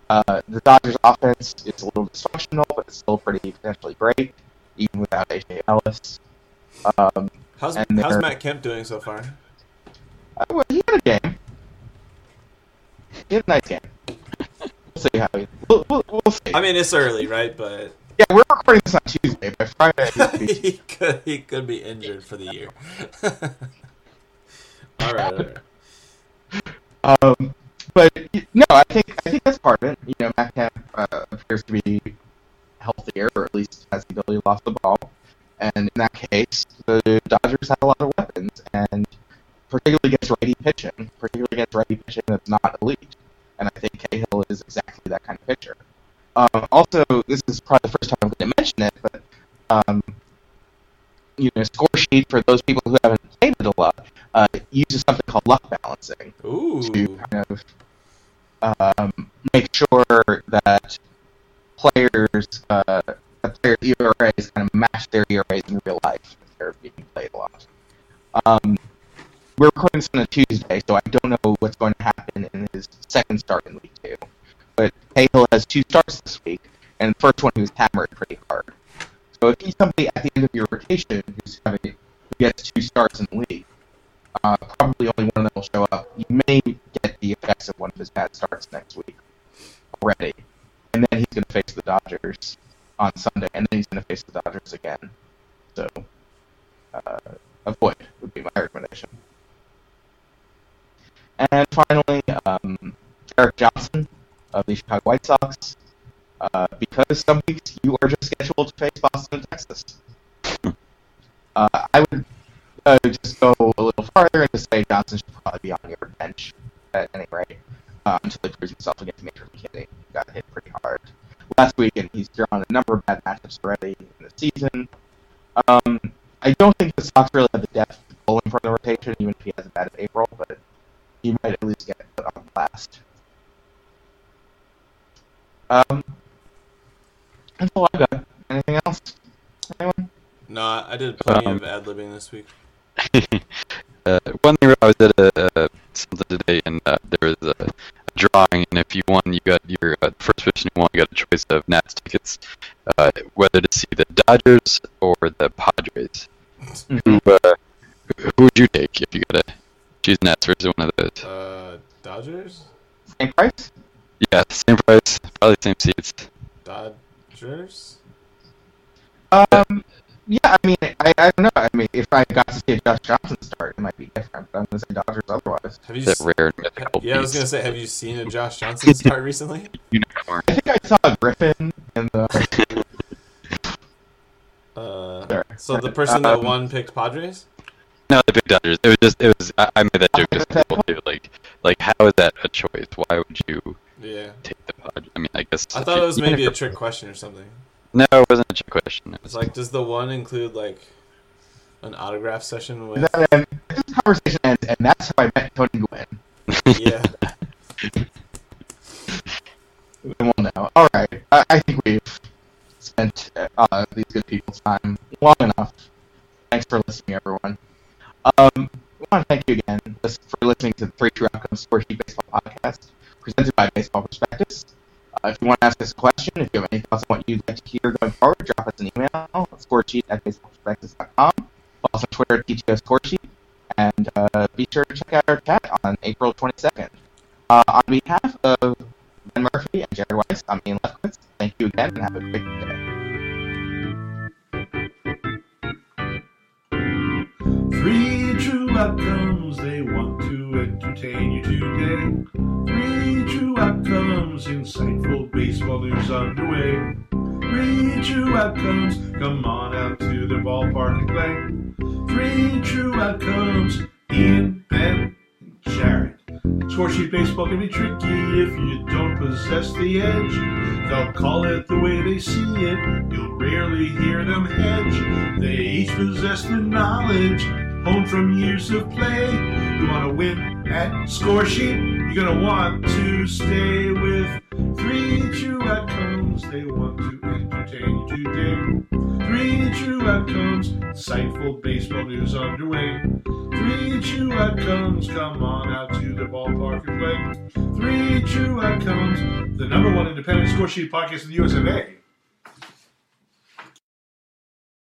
Speaker 3: Uh, the Dodgers offense is a little dysfunctional, but it's still pretty potentially great, even without AJ Ellis. Um,
Speaker 1: How's how's Matt Kemp doing so far?
Speaker 3: Uh, well, he had a game. He had a nice game. We'll see how he. We'll, we'll, we'll see.
Speaker 1: I mean, it's early, right? But
Speaker 3: yeah, we're recording this on Tuesday. By Friday,
Speaker 1: he could he could be injured for the year. all right, all right.
Speaker 3: Um, but no, I think I think that's part of it. You know, Matt Kemp uh, appears to be healthier, or at least has the ability to lost the ball. And in that case, the Dodgers had a lot of weapons, and particularly against righty pitching, particularly against righty pitching that's not elite. And I think Cahill is exactly that kind of pitcher. Um, also, this is probably the first time I'm going to mention it, but um, you know, score sheet for those people who haven't played it a lot uh, uses something called luck balancing to
Speaker 1: Ooh,
Speaker 3: kind of um, make sure that players, uh, that players' ERAs kind of match their ERAs in real life if they're being played a lot. Um, we're recording this on a Tuesday, so I don't know what's going to happen in his second start in week two. But Cahill has two starts this week, and the first one he was hammered pretty hard. So if he's somebody at the end of your rotation who's having who gets two starts in the league, uh, probably only one of them will show up. You may get the effects of one of his bad starts next week already, and then he's going to face the Dodgers on Sunday, and then he's going to face the Dodgers again. So uh, avoid would be my recommendation. And finally, um, Erik Johnson of the Chicago White Sox, uh, because some weeks you are just scheduled to face Boston and Texas. Uh, I would uh, just go a little farther and just say Johnson should probably be on your bench at any rate uh, until he proves himself against Major Hitting. He got hit pretty hard last week, and he's drawn a number of bad matchups already in the season. Um, I don't think the Sox really have the depth to pull him from the rotation, even if he has a bad April, but he might at least get put on blast. Um, that's all I got. Anything else? Anyone?
Speaker 1: no, I did plenty
Speaker 4: Um,
Speaker 1: of ad libbing this week.
Speaker 4: uh, one thing I was at a, uh, something today, and uh, there was a, a drawing, and if you won, you got your uh, first person you won, you got a choice of Nats tickets, uh, whether to see the Dodgers or the Padres. Who, uh, who would you take if you got to choose Nats versus one of those?
Speaker 1: Uh, Dodgers,
Speaker 3: Same price?
Speaker 4: Yeah, same price, probably same seats.
Speaker 1: Dodgers.
Speaker 3: Um, yeah, I mean, I, I don't know. I mean, if I got to see a Josh Johnson start, it might be different. But I'm going to say Dodgers otherwise.
Speaker 1: Have you?
Speaker 4: That
Speaker 1: s-
Speaker 4: rare mythical
Speaker 1: yeah, I was gonna say, have you seen a Josh Johnson start recently?
Speaker 4: Unicorn.
Speaker 3: I think I saw a Griffin in the.
Speaker 1: Uh, so the person that
Speaker 3: Um,
Speaker 1: won picked Padres.
Speaker 4: No, the big Dodgers. It was just, it was. I, I made that joke just to people too. Like, like, how is that a choice? Why would you
Speaker 1: Yeah,
Speaker 4: take the pod? I mean, I guess.
Speaker 1: I thought it was maybe a trick question or something.
Speaker 4: No, it wasn't a trick question. It
Speaker 1: It's like, does the one include like an autograph session with?
Speaker 3: And then this conversation ends, and that's how I met Tony Gwynn.
Speaker 1: yeah,
Speaker 3: We won't know. All right, I, I think we've spent uh, these good people's time long enough. Thanks for listening, everyone. Um, we want to thank you again for listening to the Three True Outcomes Score Sheet Baseball podcast presented by Baseball Prospectus. Uh, if you want to ask us a question, if you have any thoughts on what you'd like to hear going forward, drop us an email at scoresheet at baseballprospectus.com. Follow us on Twitter at TTO Scoresheet. And uh, be sure to check out our chat on April 22nd. Uh, on behalf of Ben Murphy and Jared Weiss, I'm Ian Lefkowitz. Thank you again and have a great day.
Speaker 2: Three true outcomes, they want to entertain you today. Three true outcomes, insightful baseball news underway. Three true outcomes, come on out to the ballpark and play. Three true outcomes, Ian, Ben, and Jared. Score sheet baseball can be tricky if you don't possess the edge. They'll call it the way they see it. You'll rarely hear them hedge. They each possess the knowledge from years of play. You want to win at score sheet? You're gonna want to stay with three true outcomes. They want to entertain you today. Three true outcomes. Insightful baseball news underway. Three true outcomes. Come on out to the ballpark and play. Three true outcomes. The number one independent score sheet podcast in the US.